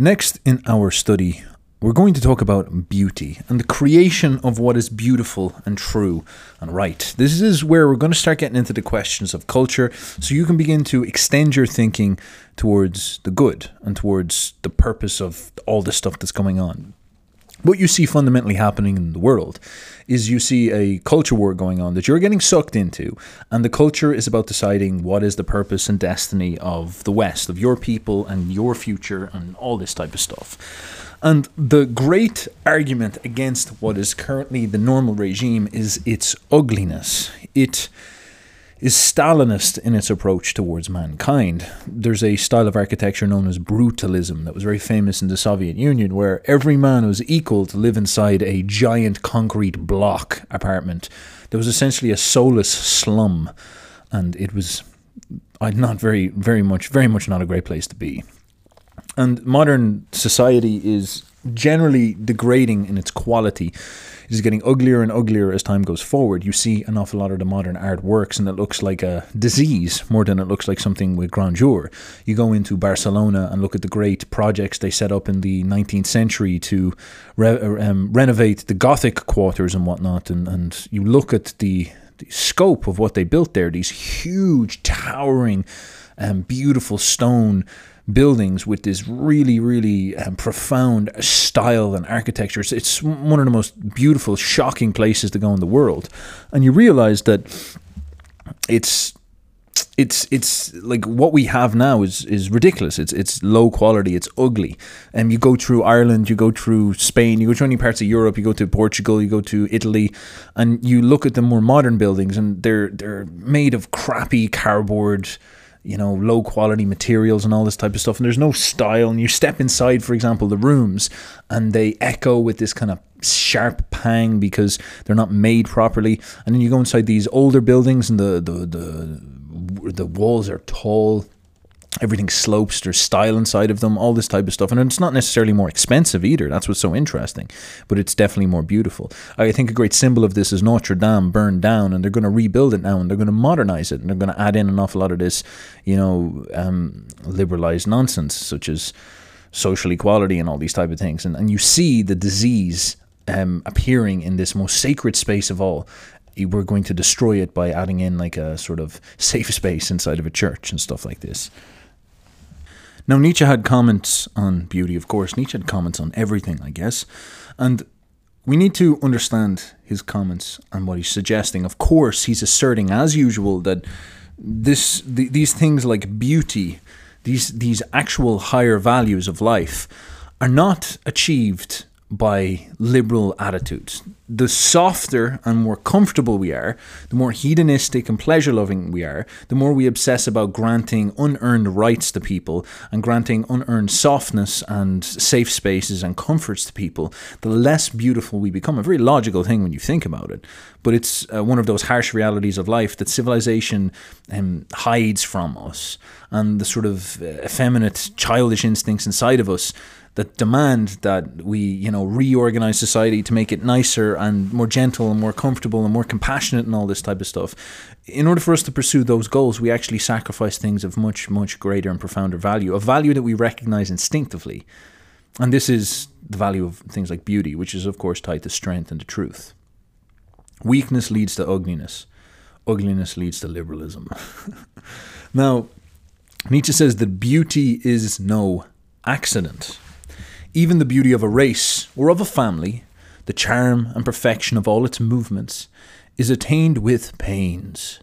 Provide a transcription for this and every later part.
Next in our study, we're going to talk about beauty and the creation of what is beautiful and true and right. This is where we're going to start getting into the questions of culture so you can begin to extend your thinking towards the good and towards the purpose of all the stuff that's going on what you see fundamentally happening in the world is you see a culture war going on that you're getting sucked into, and the culture is about deciding what is the purpose and destiny of the West, of your people and your future, and all this type of stuff. And the great argument against what is currently the normal regime is its ugliness. It is Stalinist in its approach towards mankind. There's a style of architecture known as brutalism that was very famous in the Soviet Union, where every man was equal to live inside a giant concrete block apartment. There was essentially a soulless slum, and it was uh, not very, very much, very much not a great place to be. And modern society is generally degrading in its quality it is getting uglier and uglier as time goes forward. You see an awful lot of the modern art works, and it looks like a disease more than it looks like something with grandeur. You go into Barcelona and look at the great projects they set up in the 19th century to re- um, renovate the Gothic quarters and whatnot, and, and you look at the, the scope of what they built there, these huge, towering, um, beautiful stone buildings with this really, really um, profound style and architecture. It's, it's one of the most beautiful, shocking places to go in the world. And you realize that it's it's it's like what we have now is is ridiculous. It's it's low quality. It's ugly. And um, you go through Ireland, you go through Spain, you go to any parts of Europe, you go to Portugal, you go to Italy, and you look at the more modern buildings, and they're they're made of crappy cardboard you know, low quality materials and all this type of stuff. And there's no style. And you step inside, for example, the rooms, and they echo with this kind of sharp pang because they're not made properly. And then you go inside these older buildings, and the the the the walls are tall everything slopes there's style inside of them all this type of stuff. And it's not necessarily more expensive either that's what's so interesting but it's definitely more beautiful. I think a great symbol of this is notre dame burned down and they're going to rebuild it now and they're going to modernize it and they're going to add in an awful lot of this you know um, liberalized nonsense such as social equality and all these type of things. And, and you see the disease um, appearing in this most sacred space of all. We're going to destroy it by adding in like a sort of safe space inside of a church and stuff like this now, Nietzsche had comments on beauty, of course. Nietzsche had comments on everything, I guess. And we need to understand his comments and what he's suggesting. Of course, he's asserting, as usual, that this th- these things like beauty, these these actual higher values of life, are not achieved by liberal attitudes. The softer and more comfortable we are, the more hedonistic and pleasure loving we are, the more we obsess about granting unearned rights to people and granting unearned softness and safe spaces and comforts to people, the less beautiful we become. A very logical thing when you think about it. But it's uh, one of those harsh realities of life that civilization um, hides from us and the sort of uh, effeminate, childish instincts inside of us that demand that we, you know, reorganize society to make it nicer and more gentle and more comfortable and more compassionate and all this type of stuff. In order for us to pursue those goals, we actually sacrifice things of much, much greater and profounder value, a value that we recognize instinctively. And this is the value of things like beauty, which is, of course, tied to strength and to truth. Weakness leads to ugliness, ugliness leads to liberalism. now, Nietzsche says that beauty is no accident. Even the beauty of a race or of a family, the charm and perfection of all its movements, is attained with pains.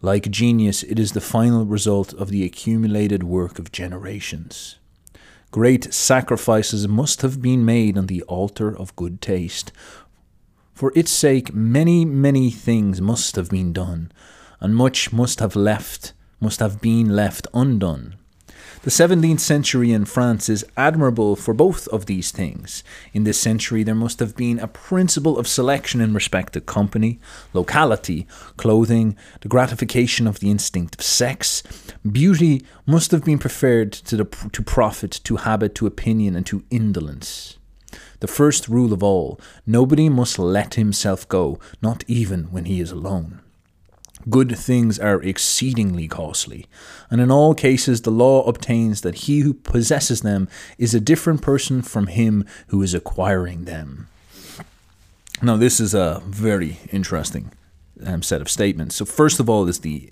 Like genius, it is the final result of the accumulated work of generations. Great sacrifices must have been made on the altar of good taste. For its sake, many, many things must have been done, and much must have left, must have been left undone. The 17th century in France is admirable for both of these things. In this century, there must have been a principle of selection in respect to company, locality, clothing, the gratification of the instinct of sex. Beauty must have been preferred to, the, to profit, to habit, to opinion, and to indolence. The first rule of all nobody must let himself go, not even when he is alone. Good things are exceedingly costly, and in all cases the law obtains that he who possesses them is a different person from him who is acquiring them. Now, this is a very interesting um, set of statements. So, first of all, is the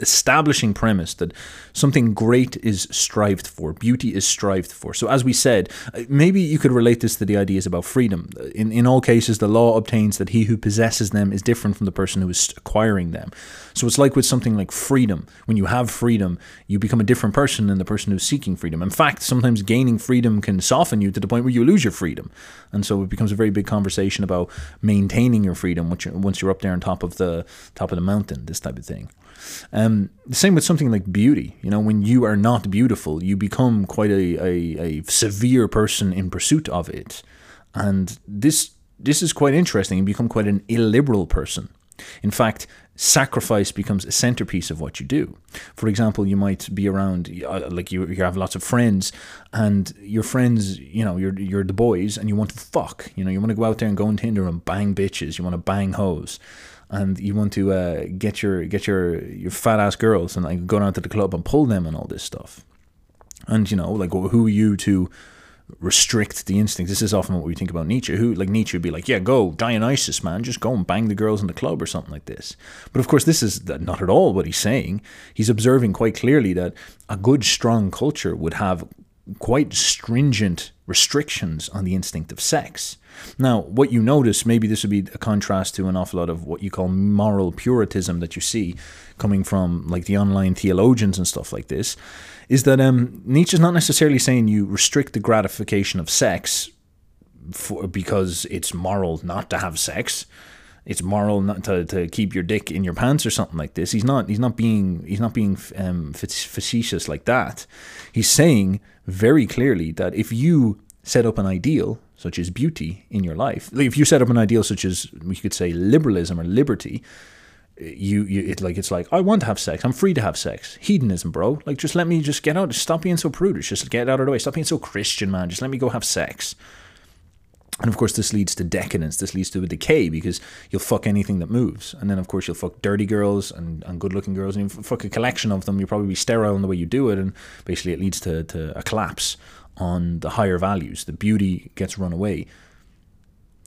establishing premise that something great is strived for, beauty is strived for. So, as we said, uh, maybe you could relate this to the ideas about freedom. In, in all cases, the law obtains that he who possesses them is different from the person who is acquiring them. So, it's like with something like freedom. When you have freedom, you become a different person than the person who's seeking freedom. In fact, sometimes gaining freedom can soften you to the point where you lose your freedom. And so, it becomes a very big conversation about maintaining your freedom once you're up there on top of the top of the mountain, this type of thing. Um, the same with something like beauty. You know, when you are not beautiful, you become quite a, a, a severe person in pursuit of it. And this this is quite interesting. You become quite an illiberal person. In fact, sacrifice becomes a centerpiece of what you do. For example, you might be around, uh, like you, you have lots of friends, and your friends, you know, you're you're the boys, and you want to fuck. You know, you want to go out there and go on Tinder and bang bitches. You want to bang hoes and you want to uh, get your get your your fat ass girls and like go down to the club and pull them and all this stuff. And you know, like who are you to restrict the instinct. This is often what we think about Nietzsche. Who like Nietzsche would be like, yeah, go Dionysus, man, just go and bang the girls in the club or something like this. But of course, this is not at all what he's saying. He's observing quite clearly that a good, strong culture would have quite stringent restrictions on the instinct of sex. Now, what you notice, maybe this would be a contrast to an awful lot of what you call moral puritanism that you see coming from like the online theologians and stuff like this, is that um, Nietzsche's not necessarily saying you restrict the gratification of sex for, because it's moral not to have sex it's moral not to, to keep your dick in your pants or something like this. He's not he's not being he's not being um, facetious like that. He's saying very clearly that if you set up an ideal such as beauty in your life, if you set up an ideal such as we could say liberalism or liberty, you, you it like it's like I want to have sex. I'm free to have sex. Hedonism, bro. Like just let me just get out. Stop being so prudish. Just get out of the way. Stop being so Christian, man. Just let me go have sex. And of course, this leads to decadence. This leads to a decay because you'll fuck anything that moves. And then, of course, you'll fuck dirty girls and, and good looking girls. And you fuck a collection of them. You'll probably be sterile in the way you do it. And basically, it leads to, to a collapse on the higher values. The beauty gets run away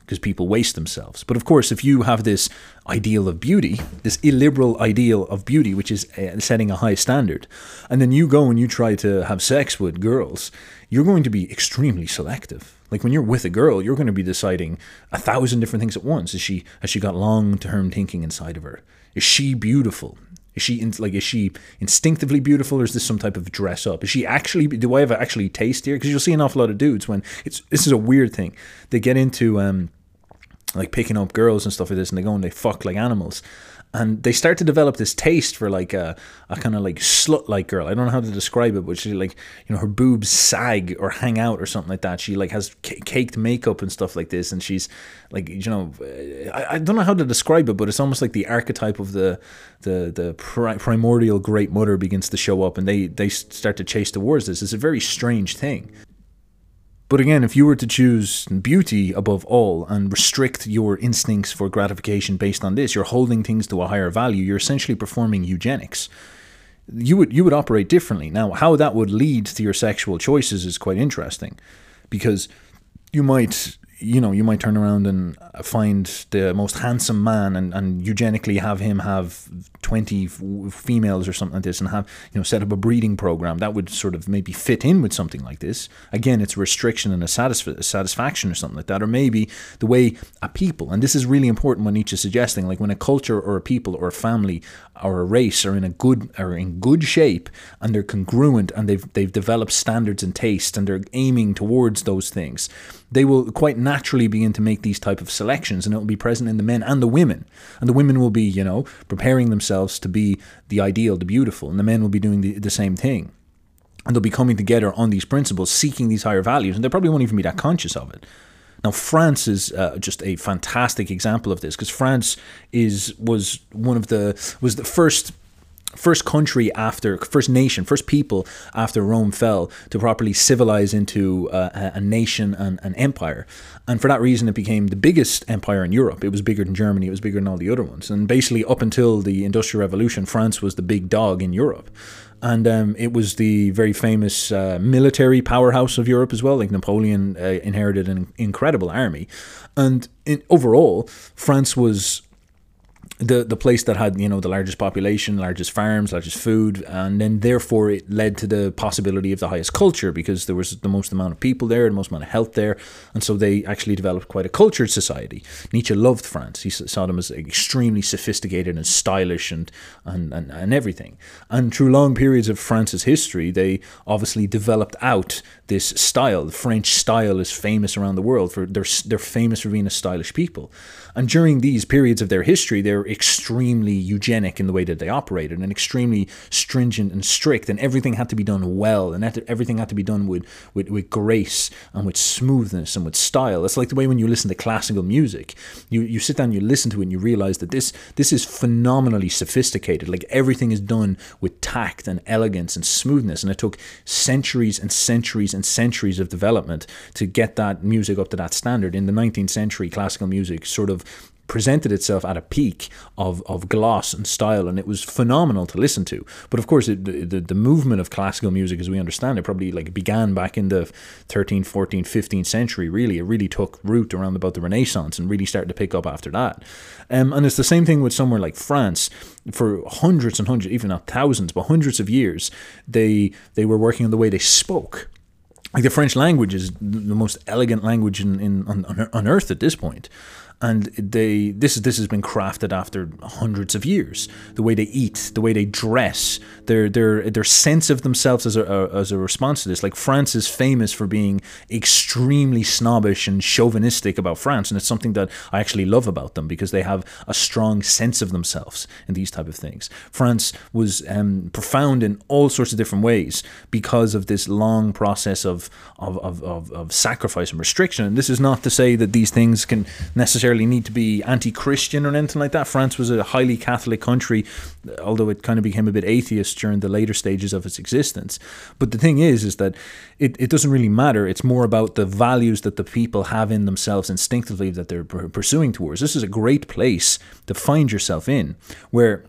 because people waste themselves. But of course, if you have this ideal of beauty, this illiberal ideal of beauty, which is uh, setting a high standard, and then you go and you try to have sex with girls, you're going to be extremely selective like when you're with a girl, you're going to be deciding a thousand different things at once. Is she has she got long term thinking inside of her? Is she beautiful? Is she in, like is she instinctively beautiful, or is this some type of dress up? Is she actually? Do I have actually taste here? Because you'll see an awful lot of dudes when it's this is a weird thing. They get into um like picking up girls and stuff like this, and they go and they fuck like animals and they start to develop this taste for like a, a kind of like slut like girl. I don't know how to describe it, but she like you know her boobs sag or hang out or something like that. She like has c- caked makeup and stuff like this, and she's like you know I, I don't know how to describe it, but it's almost like the archetype of the the the pri- primordial great mother begins to show up, and they they start to chase towards this. It's a very strange thing. But again, if you were to choose beauty above all and restrict your instincts for gratification based on this, you're holding things to a higher value. You're essentially performing eugenics. You would you would operate differently. Now, how that would lead to your sexual choices is quite interesting, because you might you know, you might turn around and uh, find the most handsome man and, and eugenically have him have 20 f- females or something like this and have, you know, set up a breeding program. That would sort of maybe fit in with something like this. Again, it's a restriction and a, satisf- a satisfaction or something like that. Or maybe the way a people, and this is really important when Nietzsche's suggesting, like when a culture or a people or a family or a race are in a good are in good shape and they're congruent and they've they've developed standards and taste and they're aiming towards those things they will quite naturally begin to make these type of selections and it will be present in the men and the women. And the women will be you know preparing themselves to be the ideal the beautiful and the men will be doing the, the same thing. And they'll be coming together on these principles seeking these higher values and they probably won't even be that conscious of it. Now France is uh, just a fantastic example of this because France is was one of the was the first first country after first nation first people after rome fell to properly civilize into uh, a nation and an empire. And for that reason it became the biggest empire in europe. It was bigger than germany. It was bigger than all the other ones. And basically up until the industrial revolution france was the big dog in europe. And um, it was the very famous uh, military powerhouse of Europe as well. Like Napoleon uh, inherited an incredible army, and in, overall, France was the the place that had you know the largest population, largest farms, largest food, and then therefore it led to the possibility of the highest culture because there was the most amount of people there, the most amount of health there, and so they actually developed quite a cultured society. Nietzsche loved France; he saw them as extremely sophisticated and stylish and and and, and everything. And through long periods of France's history, they obviously developed out this style. The French style is famous around the world for they're they're famous for being a stylish people. And during these periods of their history, they're extremely eugenic in the way that they operated and extremely stringent and strict. And everything had to be done well and everything had to be done with, with, with grace and with smoothness and with style. It's like the way when you listen to classical music, you, you sit down, you listen to it, and you realize that this, this is phenomenally sophisticated. Like everything is done with tact and elegance and smoothness. And it took centuries and centuries and centuries of development to get that music up to that standard. In the 19th century, classical music sort of of presented itself at a peak of, of gloss and style, and it was phenomenal to listen to. But of course, it, the, the movement of classical music, as we understand it, probably like began back in the 13th, 14th, 15th century. Really, it really took root around about the Renaissance and really started to pick up after that. Um, and it's the same thing with somewhere like France. For hundreds and hundreds, even not thousands, but hundreds of years, they they were working on the way they spoke like the French language is the most elegant language in, in on, on earth at this point and they this this has been crafted after hundreds of years. The way they eat, the way they dress, their their their sense of themselves as a as a response to this. Like France is famous for being extremely snobbish and chauvinistic about France, and it's something that I actually love about them because they have a strong sense of themselves in these type of things. France was um, profound in all sorts of different ways because of this long process of of, of, of, of sacrifice and restriction. And this is not to say that these things can necessarily necessarily need to be anti-Christian or anything like that. France was a highly Catholic country, although it kind of became a bit atheist during the later stages of its existence. But the thing is, is that it, it doesn't really matter. It's more about the values that the people have in themselves instinctively that they're pursuing towards. This is a great place to find yourself in, where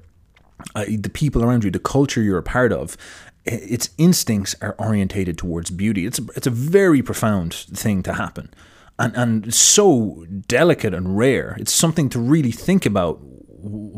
uh, the people around you, the culture you're a part of, its instincts are orientated towards beauty. It's a, it's a very profound thing to happen and, and so delicate and rare. It's something to really think about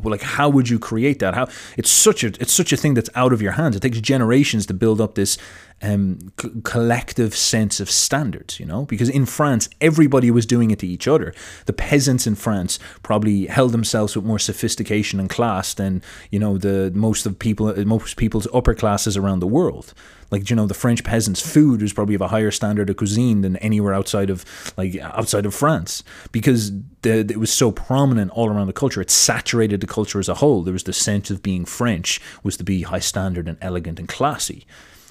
like how would you create that? How it's such a it's such a thing that's out of your hands. It takes generations to build up this um, c- collective sense of standards you know? Because in France everybody was doing it to each other. The peasants in France probably held themselves with more sophistication and class than you know the most of people most people's upper classes around the world like you know the French peasants food was probably of a higher standard of cuisine than anywhere outside of like outside of France because the, it was so prominent all around the culture it saturated the culture as a whole there was the sense of being French was to be high standard and elegant and classy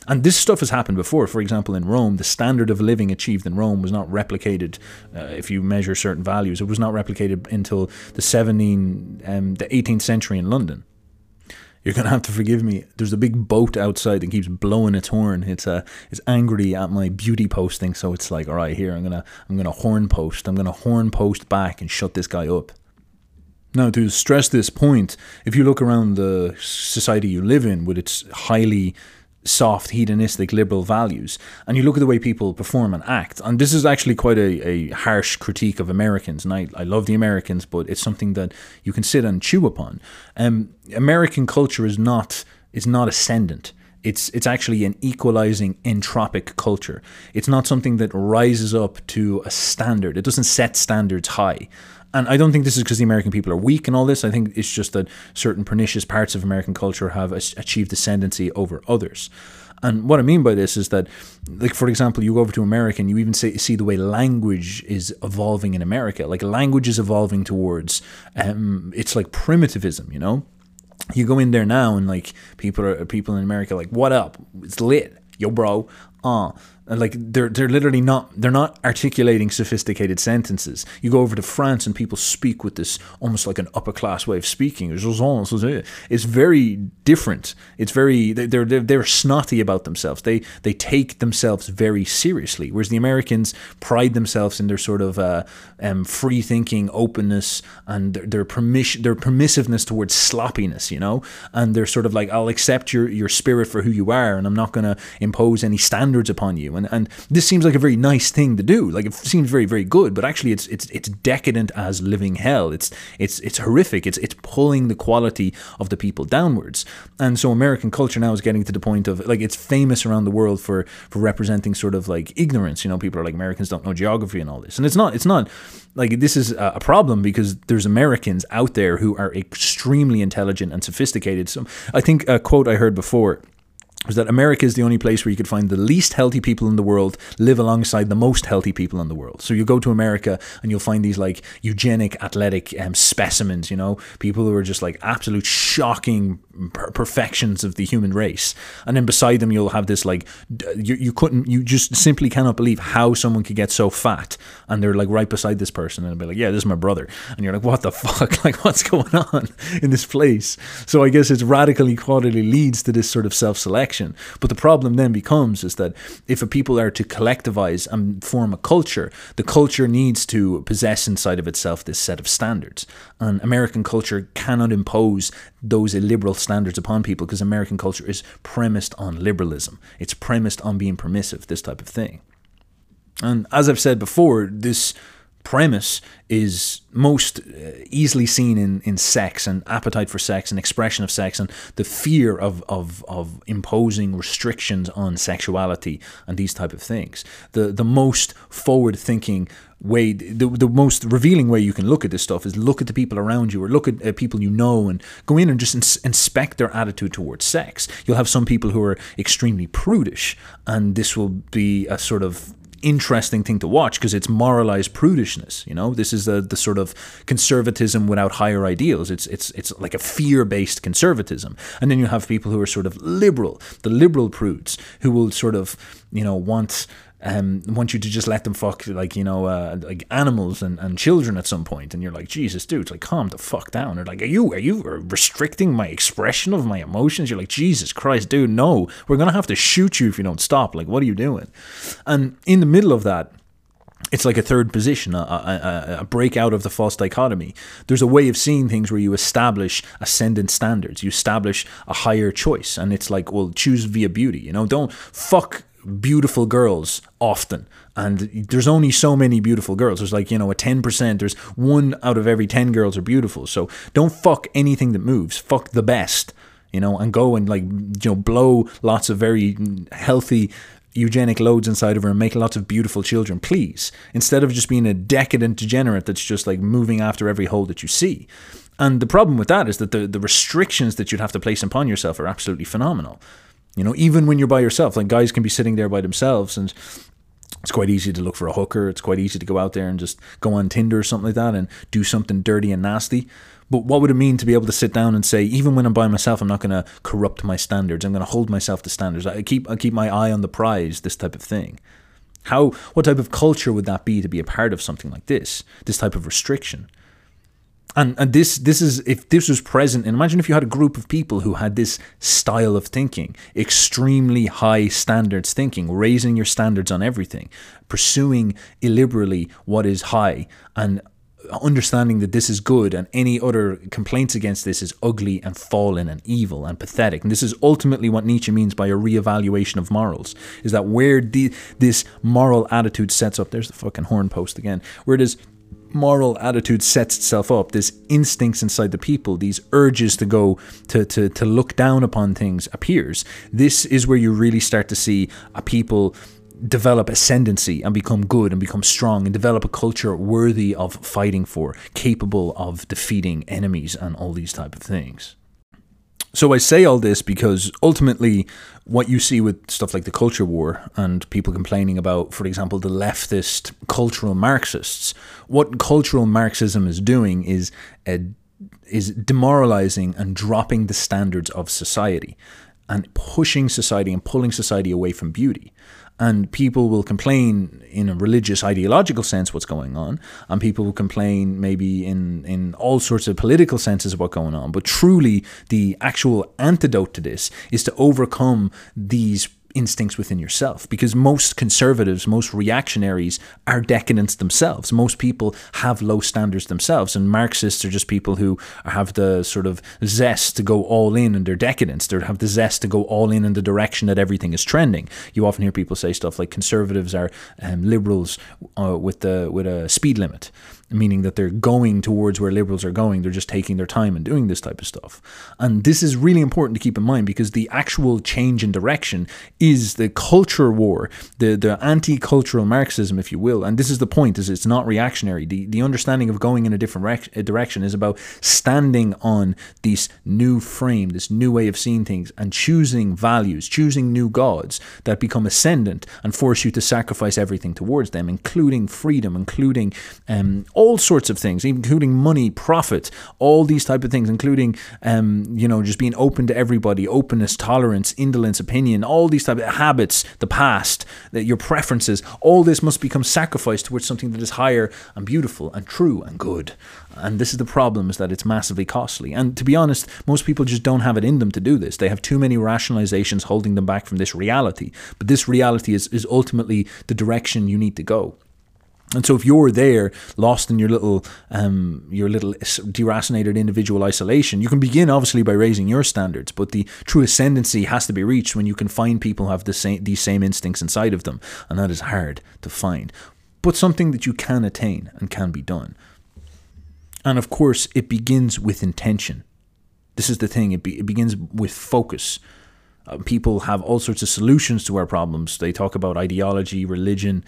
and this stuff has happened before. For example, in Rome, the standard of living achieved in Rome was not replicated. Uh, if you measure certain values, it was not replicated until the 17, um, the 18th century in London. You're gonna have to forgive me. There's a big boat outside that keeps blowing its horn. It's uh, it's angry at my beauty posting, so it's like, all right, here I'm gonna I'm gonna horn post. I'm gonna horn post back and shut this guy up. Now, to stress this point, if you look around the society you live in with its highly soft, hedonistic, liberal values. And you look at the way people perform and act. And this is actually quite a, a harsh critique of Americans. And I, I love the Americans, but it's something that you can sit and chew upon. Um, American culture is not is not ascendant. It's it's actually an equalizing entropic culture. It's not something that rises up to a standard. It doesn't set standards high. And I don't think this is because the American people are weak and all this. I think it's just that certain pernicious parts of American culture have achieved ascendancy over others. And what I mean by this is that, like for example, you go over to America and you even see, see the way language is evolving in America. Like language is evolving towards, um, it's like primitivism, you know. You go in there now and like people are people in America are like, what up? It's lit, yo, bro. Uh, like they're they're literally not they're not articulating sophisticated sentences. You go over to France and people speak with this almost like an upper class way of speaking. It's very different. It's very they're they're, they're snotty about themselves. They they take themselves very seriously, whereas the Americans pride themselves in their sort of uh, um, free thinking, openness, and their, their permission their permissiveness towards sloppiness. You know, and they're sort of like I'll accept your your spirit for who you are, and I'm not going to impose any standards upon you. And and this seems like a very nice thing to do. Like it seems very very good, but actually it's it's it's decadent as living hell. It's it's it's horrific. It's it's pulling the quality of the people downwards. And so American culture now is getting to the point of like it's famous around the world for for representing sort of like ignorance. You know, people are like Americans don't know geography and all this, and it's not it's not like this is a problem because there's Americans out there who are extremely intelligent and sophisticated. So I think a quote I heard before was that America is the only place where you could find the least healthy people in the world live alongside the most healthy people in the world. So you go to America and you'll find these like eugenic, athletic um, specimens, you know, people who are just like absolute shocking per- perfections of the human race. And then beside them, you'll have this like, you, you couldn't, you just simply cannot believe how someone could get so fat. And they're like right beside this person and be like, yeah, this is my brother. And you're like, what the fuck? Like, what's going on in this place? So I guess it's radical equality leads to this sort of self selection but the problem then becomes is that if a people are to collectivize and form a culture, the culture needs to possess inside of itself this set of standards. And American culture cannot impose those illiberal standards upon people because American culture is premised on liberalism. It's premised on being permissive, this type of thing. And as I've said before, this premise is most uh, easily seen in, in sex and appetite for sex and expression of sex and the fear of, of, of imposing restrictions on sexuality and these type of things. The the most forward thinking way the, the most revealing way you can look at this stuff is look at the people around you or look at uh, people you know and go in and just ins- inspect their attitude towards sex you'll have some people who are extremely prudish and this will be a sort of interesting thing to watch because it's moralized prudishness. You know, this is the the sort of conservatism without higher ideals. It's it's it's like a fear based conservatism, and then you have people who are sort of liberal, the liberal prudes, who will sort of you know want um, want you to just let them fuck like you know uh, like animals and, and children at some point. And you're like jesus dude like calm the fuck down. They're like are you are you restricting my expression of my emotions? You're like jesus christ dude no. We're gonna have to shoot you if you don't stop. Like what are you doing? And in the middle of that it's like a third position, a, a, a, break out of the false dichotomy. There's a way of seeing things where you establish ascendant standards, you establish a higher choice, and it's like, well, choose via beauty. You know, don't fuck beautiful girls often. And there's only so many beautiful girls. There's like you know a 10% there's one out of every 10 girls are beautiful. So don't fuck anything that moves. Fuck the best you know and go and like you know blow lots of very healthy eugenic loads inside of her and make lots of beautiful children please. Instead of just being a decadent degenerate that's just like moving after every hole that you see. And the problem with that is that the, the restrictions that you'd have to place upon yourself are absolutely phenomenal you know, even when you're by yourself, like guys can be sitting there by themselves and it's quite easy to look for a hooker. It's quite easy to go out there and just go on Tinder or something like that and do something dirty and nasty. But what would it mean to be able to sit down and say, even when I'm by myself, I'm not going to corrupt my standards. I'm going to hold myself to standards. I keep I keep my eye on the prize. This type of thing. How what type of culture would that be to be a part of something like this? This type of restriction and and this this is if this was present and imagine if you had a group of people who had this style of thinking extremely high standards thinking raising your standards on everything pursuing illiberally what is high and understanding that this is good and any other complaints against this is ugly and fallen and evil and pathetic. And this is ultimately what nietzsche means by a reevaluation of morals is that where the, this moral attitude sets up there's the fucking horn post again where it is moral attitude sets itself up, this instincts inside the people, these urges to go to, to, to look down upon things appears. This is where you really start to see a people develop ascendancy and become good and become strong and develop a culture worthy of fighting for, capable of defeating enemies and all these type of things. So I say all this because ultimately, what you see with stuff like the culture war and people complaining about, for example, the leftist cultural Marxists, what cultural Marxism is doing is uh, is demoralizing and dropping the standards of society and pushing society and pulling society away from beauty. And people will complain in a religious ideological sense what's going on and people will complain maybe in in all sorts of political senses what's going on. But truly the actual antidote to this is to overcome these instincts within yourself because most conservatives, most reactionaries are decadents themselves. Most people have low standards themselves, and Marxists are just people who have the sort of zest to go all in in their decadence. They have the zest to go all in in the direction that everything is trending. You often hear people say stuff like conservatives are um, liberals uh, with the with a speed limit meaning that they're going towards where liberals are going. They're just taking their time and doing this type of stuff. And this is really important to keep in mind because the actual change in direction is the culture war, the, the anti-cultural Marxism, if you will. And this is the point, is it's not reactionary. The, the understanding of going in a different rec- direction is about standing on this new frame, this new way of seeing things and choosing values, choosing new gods that become ascendant and force you to sacrifice everything towards them, including freedom, including um, all sorts of things, including money, profit, all these type of things, including um, you know just being open to everybody, openness, tolerance, indolence, opinion, all these type of habits, the past, the, your preferences, all this must become sacrificed towards something that is higher and beautiful and true and good. And this is the problem: is that it's massively costly. And to be honest, most people just don't have it in them to do this. They have too many rationalizations holding them back from this reality. But this reality is, is ultimately the direction you need to go. And so, if you're there, lost in your little, um, your little deracinated individual isolation, you can begin obviously by raising your standards. But the true ascendancy has to be reached when you can find people who have the same, these same instincts inside of them, and that is hard to find. But something that you can attain and can be done. And of course, it begins with intention. This is the thing. It, be, it begins with focus. Uh, people have all sorts of solutions to our problems. They talk about ideology, religion,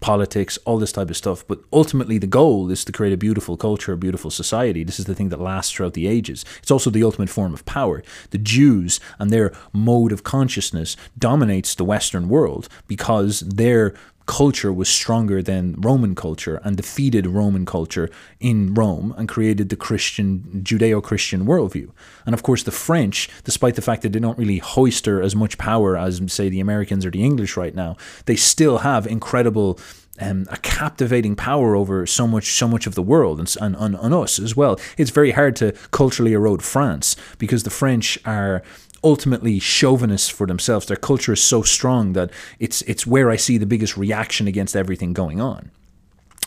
politics, all this type of stuff. But ultimately, the goal is to create a beautiful culture, a beautiful society. This is the thing that lasts throughout the ages. It's also the ultimate form of power. The Jews and their mode of consciousness dominates the Western world because their culture was stronger than Roman culture and defeated Roman culture in Rome and created the Christian, Judeo Christian worldview. And of course, the French, despite the fact that they don't really hoister as much power as, say, the Americans or the English right now, they still have incredible. Um, a captivating power over so much so much of the world and, and, and on us as well. It's very hard to culturally erode France because the French are ultimately chauvinists for themselves. Their culture is so strong that it's it's where I see the biggest reaction against everything going on.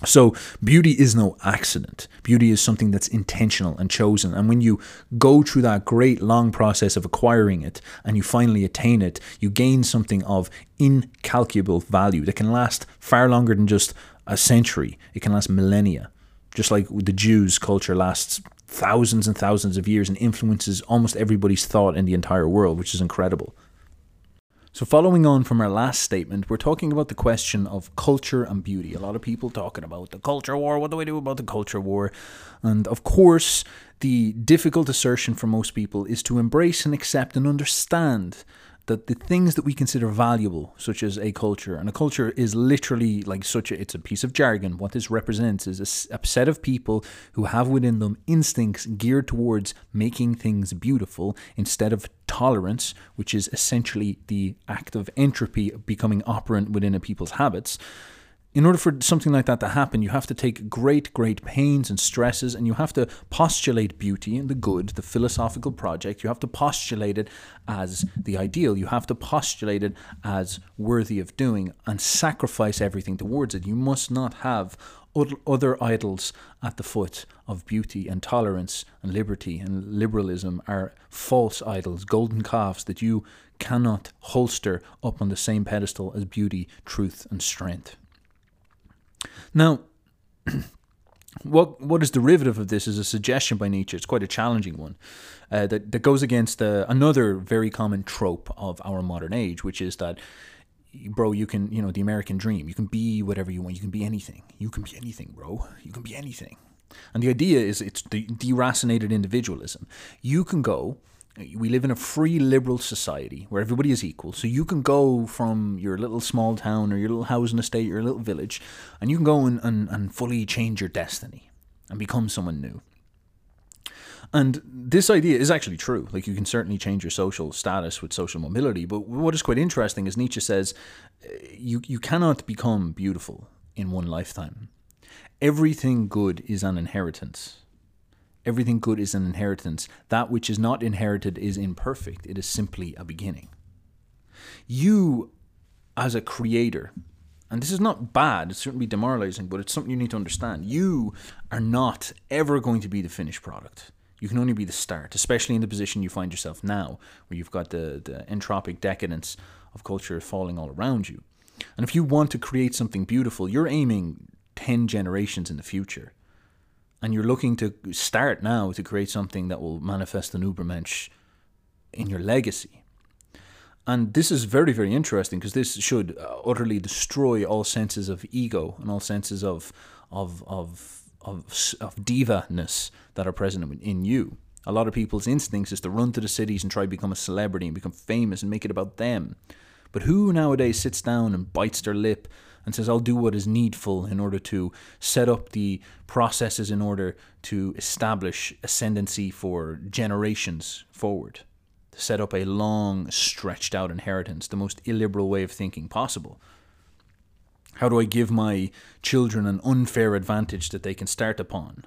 So, beauty is no accident. Beauty is something that's intentional and chosen. And when you go through that great long process of acquiring it and you finally attain it, you gain something of incalculable value that can last far longer than just a century. It can last millennia. Just like the Jews' culture lasts thousands and thousands of years and influences almost everybody's thought in the entire world, which is incredible. So, following on from our last statement, we're talking about the question of culture and beauty. A lot of people talking about the culture war. What do we do about the culture war? And of course, the difficult assertion for most people is to embrace and accept and understand that the things that we consider valuable, such as a culture, and a culture is literally like such a, it's a piece of jargon. What this represents is a, a set of people who have within them instincts geared towards making things beautiful instead of tolerance, which is essentially the act of entropy becoming operant within a people's habits in order for something like that to happen, you have to take great, great pains and stresses, and you have to postulate beauty and the good, the philosophical project. You have to postulate it as the ideal. You have to postulate it as worthy of doing and sacrifice everything towards it. You must not have other idols at the foot of beauty and tolerance and liberty and liberalism are false idols, golden calves that you cannot holster up on the same pedestal as beauty, truth, and strength. Now, what what is derivative of this is a suggestion by Nietzsche. It's quite a challenging one uh, that that goes against uh, another very common trope of our modern age, which is that, bro, you can you know the American dream. You can be whatever you want. You can be anything. You can be anything, bro. You can be anything. And the idea is it's the deracinated individualism. You can go we live in a free liberal society where everybody is equal. So you can go from your little small town or your little housing estate, your little village, and you can go and, and, and fully change your destiny and become someone new. And this idea is actually true. Like you can certainly change your social status with social mobility. But what is quite interesting is Nietzsche says eh, you, you cannot become beautiful in one lifetime. Everything good is an inheritance. Everything good is an inheritance. That which is not inherited is imperfect. It is simply a beginning. You, as a creator, and this is not bad, it's certainly demoralizing, but it's something you need to understand. You are not ever going to be the finished product. You can only be the start, especially in the position you find yourself now, where you've got the, the entropic decadence of culture falling all around you. And if you want to create something beautiful, you're aiming 10 generations in the future. And you're looking to start now to create something that will manifest an Ubermensch in your legacy. And this is very, very interesting because this should uh, utterly destroy all senses of ego and all senses of, of, of, of, of diva-ness that are present in you. A lot of people's instincts is to run to the cities and try to become a celebrity and become famous and make it about them. But who nowadays sits down and bites their lip and says, I'll do what is needful in order to set up the processes in order to establish ascendancy for generations forward, to set up a long, stretched out inheritance, the most illiberal way of thinking possible. How do I give my children an unfair advantage that they can start upon?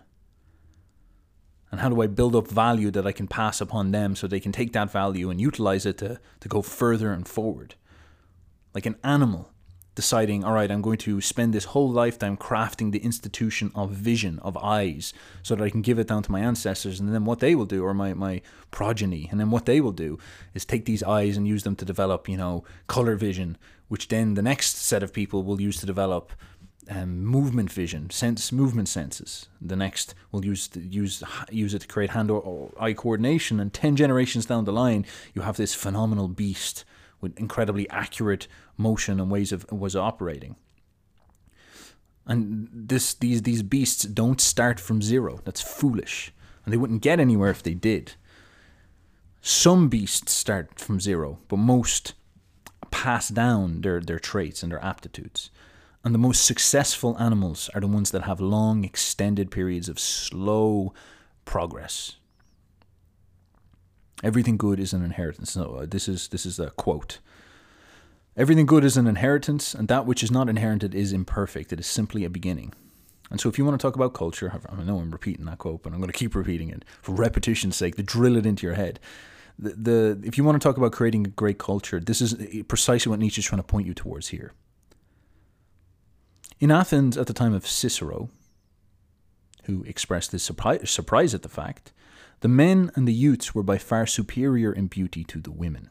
And how do I build up value that I can pass upon them so they can take that value and utilize it to, to go further and forward? Like an animal deciding, all right, I'm going to spend this whole lifetime crafting the institution of vision, of eyes, so that I can give it down to my ancestors. And then what they will do, or my, my progeny, and then what they will do is take these eyes and use them to develop, you know, color vision, which then the next set of people will use to develop um, movement vision, sense movement senses. The next will use use use it to create hand or eye coordination, and ten generations down the line, you have this phenomenal beast with incredibly accurate motion and ways of was operating. And this these these beasts don't start from zero. That's foolish. And they wouldn't get anywhere if they did. Some beasts start from zero, but most pass down their, their traits and their aptitudes. And the most successful animals are the ones that have long, extended periods of slow progress. Everything good is an inheritance. No, uh, this is this is a quote. Everything good is an inheritance, and that which is not inherited is imperfect. It is simply a beginning. And so, if you want to talk about culture, I know I'm repeating that quote, but I'm going to keep repeating it for repetition's sake to drill it into your head. The, the if you want to talk about creating a great culture, this is precisely what Nietzsche is trying to point you towards here. In Athens, at the time of Cicero, who expressed his surprise, surprise at the fact the men and the youths were by far superior in beauty to the women.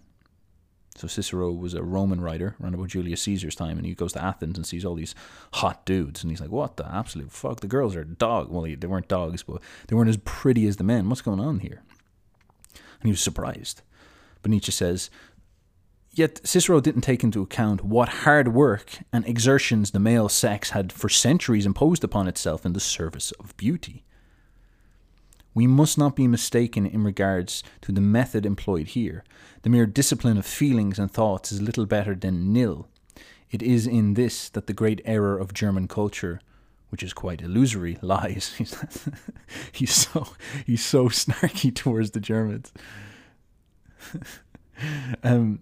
So Cicero was a Roman writer around about Julius Caesar's time, and he goes to Athens and sees all these hot dudes, and he's like, "What the absolute fuck? The girls are dog. Well, they weren't dogs, but they weren't as pretty as the men. What's going on here?" And he was surprised. But Nietzsche says, Yet Cicero didn't take into account what hard work and exertions the male sex had for centuries imposed upon itself in the service of beauty. We must not be mistaken in regards to the method employed here. The mere discipline of feelings and thoughts is little better than nil. It is in this that the great error of German culture, which is quite illusory, lies. he's so he's so snarky towards the Germans. um,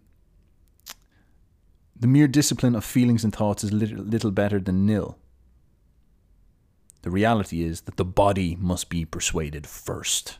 the mere discipline of feelings and thoughts is little, little better than nil. The reality is that the body must be persuaded first.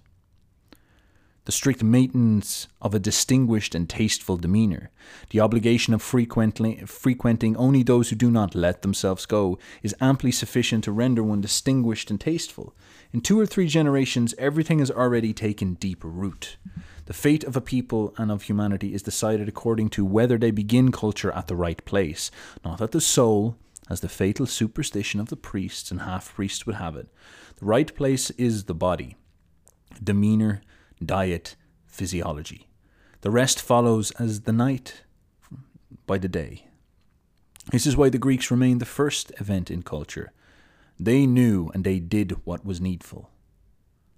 The strict maintenance of a distinguished and tasteful demeanour, the obligation of frequenting only those who do not let themselves go, is amply sufficient to render one distinguished and tasteful. In two or three generations, everything has already taken deep root. The fate of a people and of humanity is decided according to whether they begin culture at the right place, not at the soul, as the fatal superstition of the priests and half priests would have it. The right place is the body, demeanor, diet, physiology. The rest follows as the night by the day. This is why the Greeks remained the first event in culture. They knew and they did what was needful.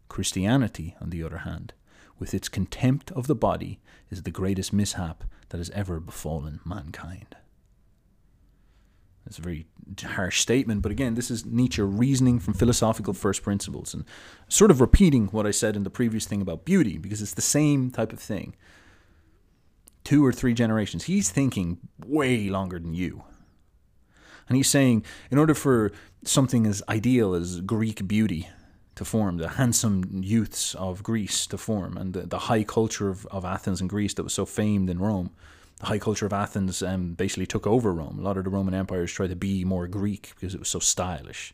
Christianity, on the other hand, with its contempt of the body, is the greatest mishap that has ever befallen mankind. It's a very harsh statement, but again, this is Nietzsche reasoning from philosophical first principles and sort of repeating what I said in the previous thing about beauty because it's the same type of thing. Two or three generations. He's thinking way longer than you. And he's saying, in order for something as ideal as Greek beauty to form, the handsome youths of Greece to form, and the, the high culture of, of Athens and Greece that was so famed in Rome, high culture of Athens um, basically took over Rome. A lot of the Roman empires tried to be more Greek because it was so stylish.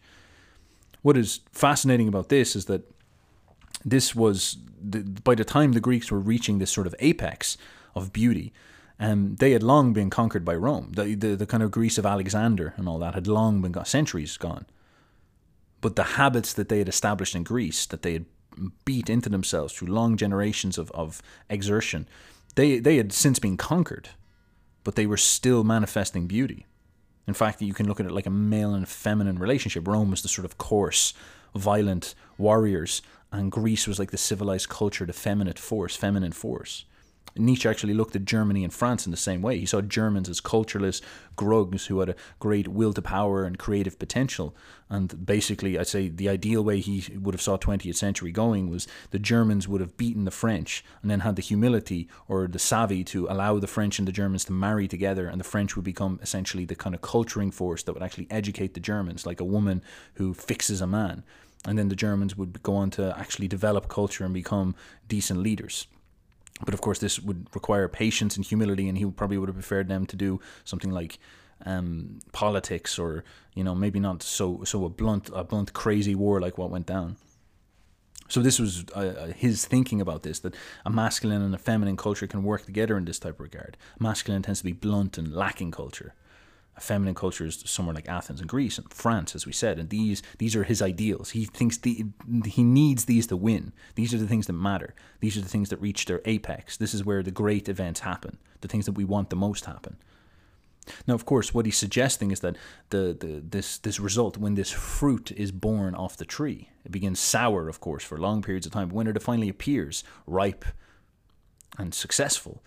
What is fascinating about this is that this was the, by the time the Greeks were reaching this sort of apex of beauty, um, they had long been conquered by Rome. The, the, the kind of Greece of Alexander and all that had long been gone, centuries gone. But the habits that they had established in Greece, that they had beat into themselves through long generations of, of exertion, they, they had since been conquered but they were still manifesting beauty. In fact, you can look at it like a male and feminine relationship. Rome was the sort of coarse, violent warriors, and Greece was like the civilized culture, the feminine force, feminine force. Nietzsche actually looked at Germany and France in the same way. He saw Germans as cultureless grugs who had a great will to power and creative potential. And basically, I'd say the ideal way he would have saw 20th century going was the Germans would have beaten the French and then had the humility or the savvy to allow the French and the Germans to marry together, and the French would become essentially the kind of culturing force that would actually educate the Germans, like a woman who fixes a man. And then the Germans would go on to actually develop culture and become decent leaders. But of course, this would require patience and humility, and he probably would have preferred them to do something like um, politics, or you know, maybe not so so a blunt a blunt crazy war like what went down. So this was uh, uh his thinking about this that a masculine and a feminine culture can work together in this type of regard. Masculine tends to be blunt and lacking culture feminine cultures somewhere like Athens and Greece and France, as we said, and these these are his ideals. He thinks the, he needs these to win. These are the things that matter. These are the things that reach their apex. This is where the great events happen. The things that we want the most happen. Now, of course, what he's suggesting is that the, the this this result, when this fruit is born off the tree, it begins sour, of course, for long periods of time. But when it finally appears ripe and successful,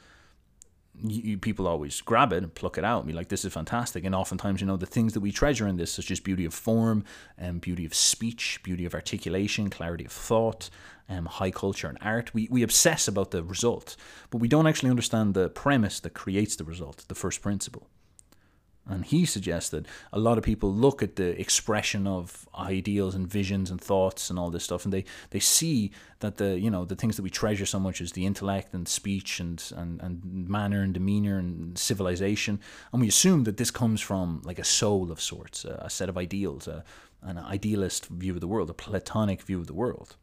you, people always grab it and pluck it out and be like, this is fantastic. And oftentimes, you know, the things that we treasure in this, such as beauty of form and beauty of speech, beauty of articulation, clarity of thought, um, high culture and art, we, we obsess about the result, but we don't actually understand the premise that creates the result, the first principle. And he suggests that a lot of people look at the expression of ideals and visions and thoughts and all this stuff, and they, they see that the you know the things that we treasure so much is the intellect and speech and, and, and manner and demeanor and civilization, and we assume that this comes from like a soul of sorts, a, a set of ideals, a, an idealist view of the world, a platonic view of the world.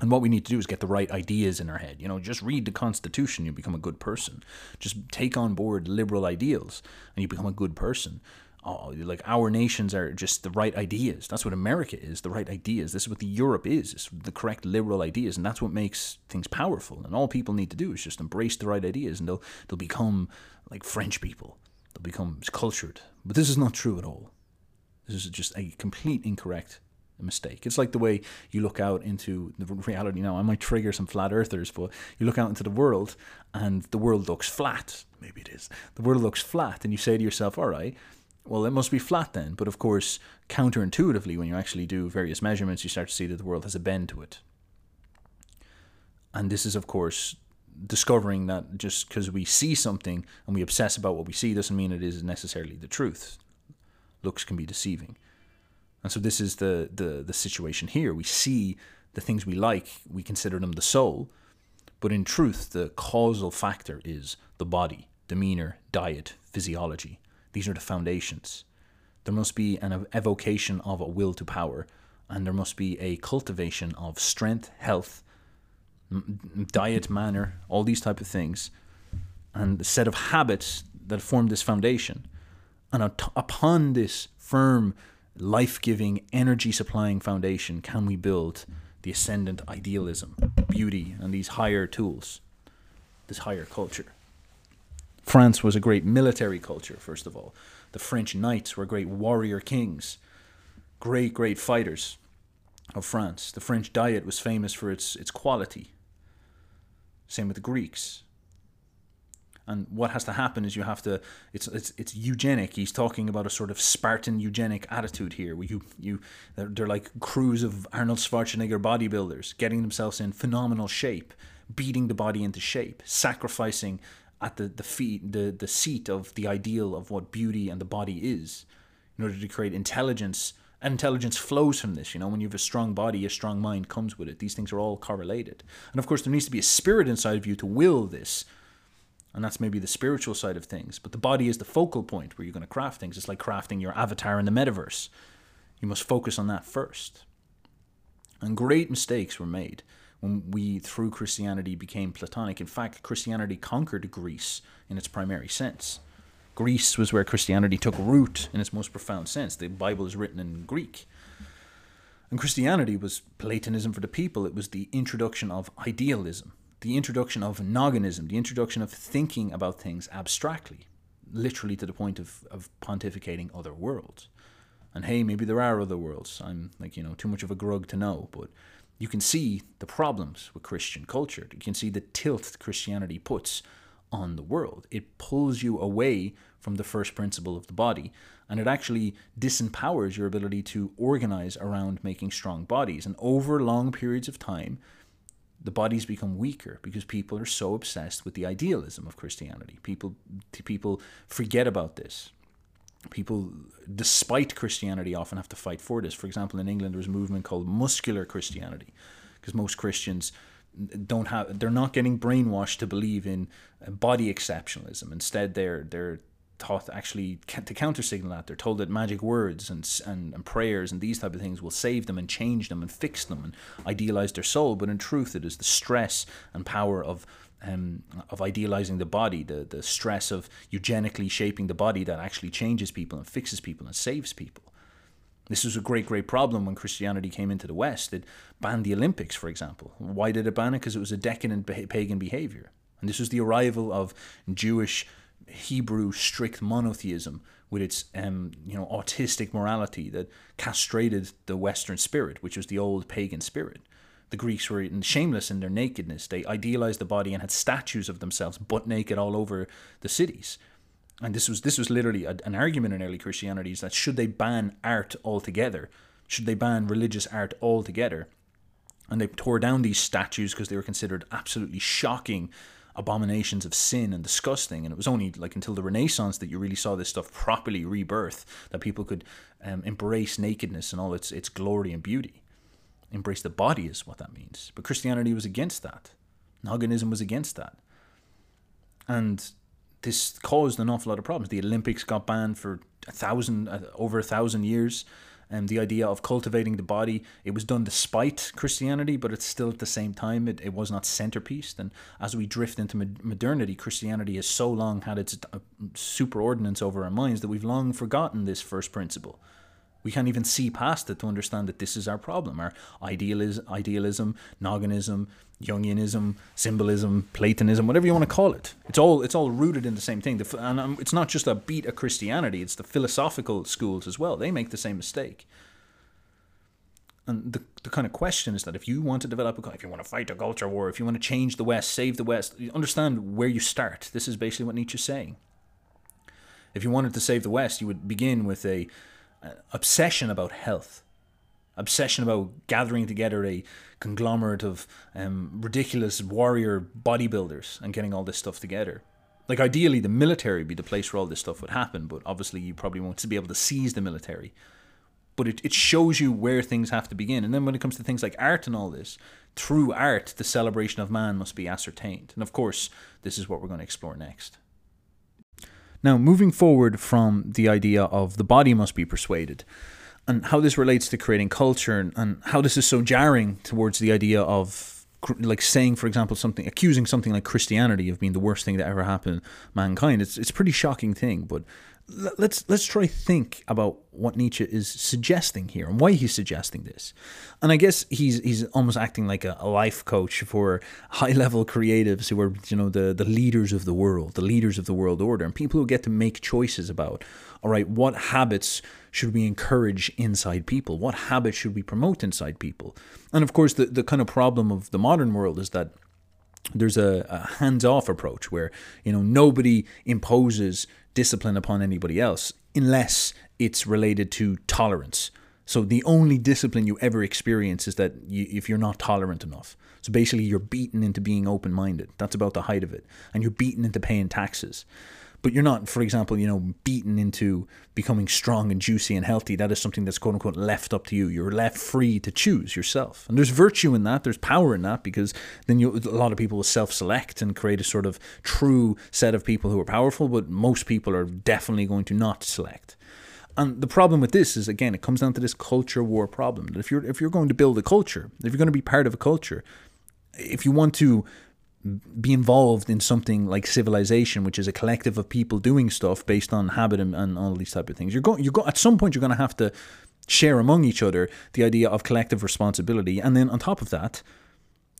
And what we need to do is get the right ideas in our head. You know, just read the Constitution, you become a good person. Just take on board liberal ideals, and you become a good person. Oh, like our nations are just the right ideas. That's what America is, the right ideas. This is what the Europe is, it's the correct liberal ideas, and that's what makes things powerful. And all people need to do is just embrace the right ideas, and they'll they'll become like French people. They'll become cultured. But this is not true at all. This is just a complete incorrect a mistake. It's like the way you look out into the reality now. I might trigger some flat earthers, but you look out into the world and the world looks flat. Maybe it is. The world looks flat, and you say to yourself, all right, well, it must be flat then. But of course, counterintuitively, when you actually do various measurements, you start to see that the world has a bend to it. And this is, of course, discovering that just because we see something and we obsess about what we see doesn't mean it is necessarily the truth. Looks can be deceiving. And so this is the, the, the situation here. We see the things we like, we consider them the soul, but in truth, the causal factor is the body, demeanor, diet, physiology. These are the foundations. There must be an evocation of a will to power, and there must be a cultivation of strength, health, diet, manner, all these type of things, and a set of habits that form this foundation. And upon this firm life giving, energy supplying foundation can we build the ascendant idealism, beauty, and these higher tools, this higher culture? France was a great military culture, first of all. The French knights were great warrior kings, great, great fighters of France. The French diet was famous for its, its quality. Same with the Greeks. And what has to happen is you have to. It's it's it's eugenic. He's talking about a sort of Spartan eugenic attitude here, where you you they're, they're like crews of Arnold Schwarzenegger bodybuilders getting themselves in phenomenal shape, beating the body into shape, sacrificing at the the feet the the seat of the ideal of what beauty and the body is, in order to create intelligence. Intelligence flows from this. You know, when you have a strong body, a strong mind comes with it. These things are all correlated. And of course, there needs to be a spirit inside of you to will this and that's maybe the spiritual side of things. But the body is the focal point where you're going to craft things. It's like crafting your avatar in the metaverse. You must focus on that first. And great mistakes were made when we, through Christianity, became Platonic. In fact, Christianity conquered Greece in its primary sense. Greece was where Christianity took root in its most profound sense. The Bible is written in Greek. And Christianity was Platonism for the people, it was the introduction of idealism the introduction of noganism, the introduction of thinking about things abstractly, literally to the point of, of pontificating other worlds. And hey, maybe there are other worlds. I'm like, you know, too much of a grug to know, but you can see the problems with Christian culture. You can see the tilt Christianity puts on the world. It pulls you away from the first principle of the body, and it actually disempowers your ability to organize around making strong bodies. And over long periods of time, the bodies become weaker because people are so obsessed with the idealism of Christianity. People people forget about this. People, despite Christianity, often have to fight for this. For example, in England, there was a movement called muscular Christianity, because most Christians don't have they're not getting brainwashed to believe in uh, body exceptionalism. Instead, they're they're taught actually to counter signal that they're told that magic words and, and and prayers and these type of things will save them and change them and fix them and idealize their soul but in truth it is the stress and power of um, of idealizing the body the the stress of eugenically shaping the body that actually changes people and fixes people and saves people this was a great, great problem when Christianity came into the West. It banned the Olympics, for example. Why did it ban it? Because it was a decadent pagan behavior. And this was the arrival of Jewish Hebrew strict monotheism with its um, you know autistic morality that castrated the Western spirit, which was the old pagan spirit. The Greeks were shameless in their nakedness. They idealized the body and had statues of themselves butt naked all over the cities. And this was this was literally a, an argument in early Christianity is that should they ban art altogether? Should they ban religious art altogether? And they tore down these statues because they were considered absolutely shocking abominations of sin and disgusting. And it was only like until the Renaissance that you really saw this stuff properly rebirth, that people could um, embrace nakedness and all its its glory and beauty. Embrace the body is what that means. But Christianity was against that. Noganism was against that. And this caused an awful lot of problems. The Olympics got banned for a thousand, uh, over a thousand years and the idea of cultivating the body. It was done despite Christianity, but it's still at the same time, it, it was not centerpiece. And as we drift into modernity, Christianity has so long had its uh, superordinance over our minds that we've long forgotten this first principle. We can't even see past it to understand that this is our problem. Our idealism, idealism, Noganism, Jungianism, symbolism, Platonism, whatever you want to call it. It's all it's all rooted in the same thing. The, and um, it's not just a beat of Christianity; it's the philosophical schools as well. They make the same mistake. And the, the kind of question is that if you want to develop a, if you want to fight a culture war, if you want to change the West, save the West, understand where you start. This is basically what Nietzsche's saying. If you wanted to save the West, you would begin with a obsession about health, obsession about gathering together a conglomerate of um, ridiculous warrior bodybuilders and getting all this stuff together. Like ideally, the military would be the place where all this stuff would happen, but obviously you probably won't be able to seize the military. But it, it shows you where things have to begin. And then when it comes to things like art and all this, through art, the celebration of man must be ascertained. And of course, this is what we're going to explore next. Now, moving forward from the idea of the body must be persuaded, and how this relates to creating culture, and, and how this is so jarring towards the idea of like saying, for example, something accusing something like Christianity of being the worst thing that ever happened to mankind. It's it's a pretty shocking thing, but let's let's try think about what Nietzsche is suggesting here and why he's suggesting this. And I guess he's he's almost acting like a, a life coach for high level creatives who are you know the the leaders of the world, the leaders of the world order, and people who get to make choices about all right, what habits should we encourage inside people? What habits should we promote inside people? And of course, the the kind of problem of the modern world is that there's a, a hands-off approach where you know nobody imposes discipline upon anybody else unless it's related to tolerance. So the only discipline you ever experience is that you, if you're not tolerant enough. So basically, you're beaten into being open-minded. That's about the height of it, and you're beaten into paying taxes but you're not, for example, you know, beaten into becoming strong and juicy and healthy. That is something that's quote unquote left up to you. You're left free to choose yourself. And there's virtue in that, there's power in that, because then you, a lot of people will self select and create a sort of true set of people who are powerful, but most people are definitely going to not select. And the problem with this is again, it comes down to this culture war problem. If you're if you're going to build a culture, if you're going to be part of a culture, if you want to be involved in something like civilization, which is a collective of people doing stuff based on habit and, and all these type of things. You're going, you go at some point, you're going to have to share among each other the idea of collective responsibility, and then on top of that,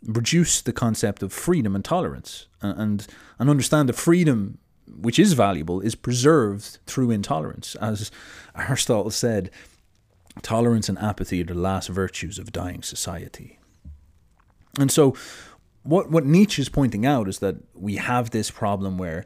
reduce the concept of freedom and tolerance, and and understand that freedom, which is valuable, is preserved through intolerance, as Aristotle said. Tolerance and apathy are the last virtues of dying society. And so, what what Nietzsche is pointing out is that we have this problem where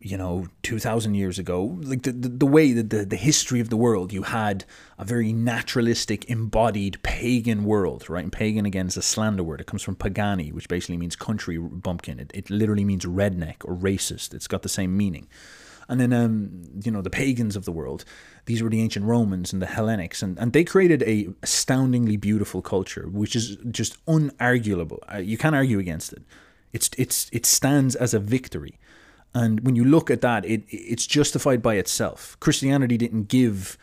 you know 2000 years ago like the, the, the way that the, the history of the world you had a very naturalistic embodied pagan world right? And pagan again is a slander word. It comes from pagani which basically means country bumpkin. It, it literally means redneck or racist. It's got the same meaning and then um, you know the pagans of the world these were the ancient romans and the hellenics and, and they created a astoundingly beautiful culture which is just unarguable. Uh, you can't argue against it. It's it's it stands as a victory. And when you look at that it it's justified by itself. Christianity didn't give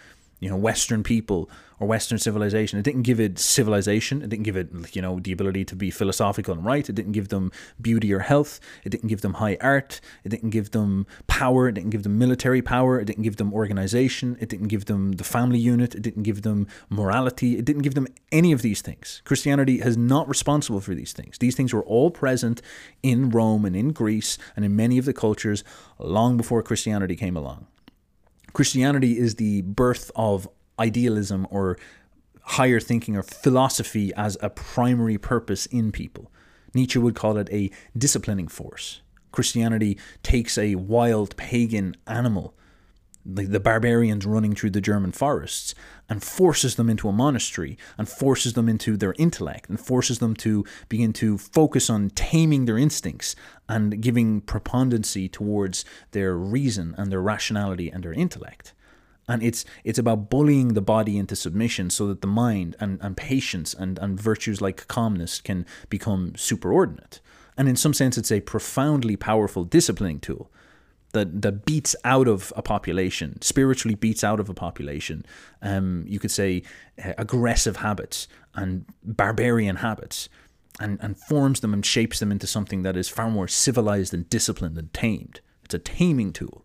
you know western people or Western civilization. It didn't give it civilization. It didn't give it, you know, the ability to be philosophical and right. It didn't give them beauty or health. It didn't give them high art. It didn't give them power. It didn't give them military power. It didn't give them organization. It didn't give them the family unit. It didn't give them morality. It didn't give them any of these things. Christianity is not responsible for these things. These things were all present in Rome and in Greece and in many of the cultures long before Christianity came along. Christianity is the birth of idealism or higher thinking or philosophy as a primary purpose in people. Nietzsche would call it a disciplining force. Christianity takes a wild pagan animal like the barbarians running through the German forests, and forces them into a monastery, and forces them into their intellect, and forces them to begin to focus on taming their instincts and giving preponderancy towards their reason and their rationality and their intellect. And it's it's about bullying the body into submission so that the mind and, and patience and, and virtues like calmness can become superordinate. And in some sense it's a profoundly powerful disciplining tool that that beats out of a population, spiritually beats out of a population. Um, you could say uh, aggressive habits and barbarian habits, and and forms them and shapes them into something that is far more civilized and disciplined and tamed. It's a taming tool,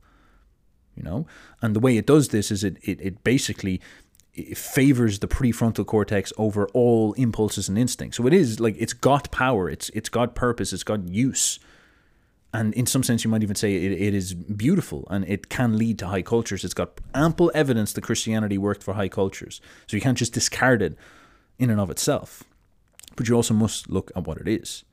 you know. And the way it does this is it it, it basically it favors the prefrontal cortex over all impulses and instincts. So it is like it's got power, it's it's got purpose, it's got use and in some sense you might even say it, it is beautiful and it can lead to high cultures. It's got ample evidence that christianity worked for high cultures. So you can't just discard it in and of itself but you also must look at what it is.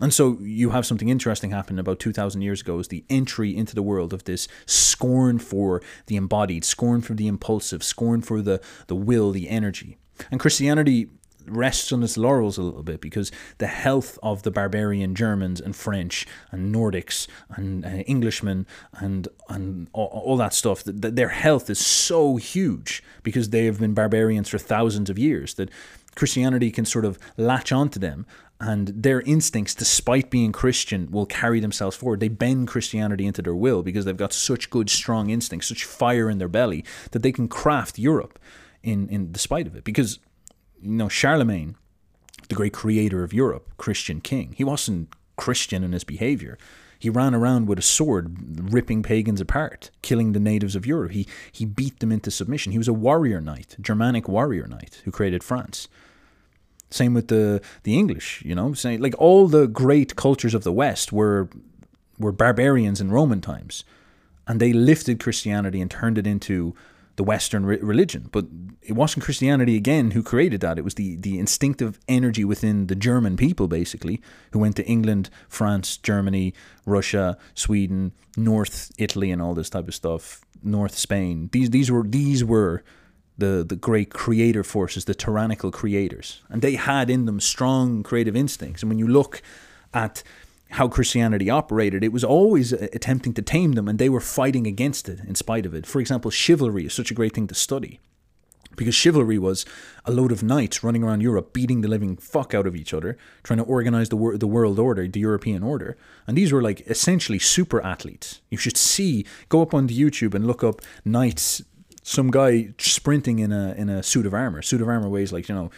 And so you have something interesting happen about 2000 years ago is the entry into the world of this scorn for the embodied scorn for the impulsive scorn for the the will the energy. And christianity rests on its laurels a little bit because the health of the barbarian Germans and French and Nordics and uh, Englishmen and and all, all that stuff, that their health is so huge because they have been barbarians for thousands of years that Christianity can sort of latch onto them and their instincts, despite being Christian, will carry themselves forward. They bend Christianity into their will because they've got such good, strong instincts, such fire in their belly that they can craft Europe in, in despite of it. Because you know, Charlemagne, the great creator of Europe, Christian king, he wasn't Christian in his behavior. He ran around with a sword, ripping pagans apart, killing the natives of Europe. He, he beat them into submission. He was a warrior knight, Germanic warrior knight who created France. Same with the, the English, you know, saying like all the great cultures of the West were were barbarians in Roman times, and they lifted Christianity and turned it into the Western re- religion. But it wasn't Christianity again who created that. It was the, the instinctive energy within the German people, basically, who went to England, France, Germany, Russia, Sweden, North Italy, and all this type of stuff, North Spain. These these were these were the the great creator forces, the tyrannical creators, and they had in them strong creative instincts. And when you look at how Christianity operated, it was always uh, attempting to tame them, and they were fighting against it in spite of it. For example, chivalry is such a great thing to study because chivalry was a load of knights running around Europe beating the living fuck out of each other, trying to organize the, wor- the world order, the European order. And these were like essentially super athletes. You should see, go up on YouTube and look up knights, some guy sprinting in a in a suit of armor. Suit of armor weighs like, you know,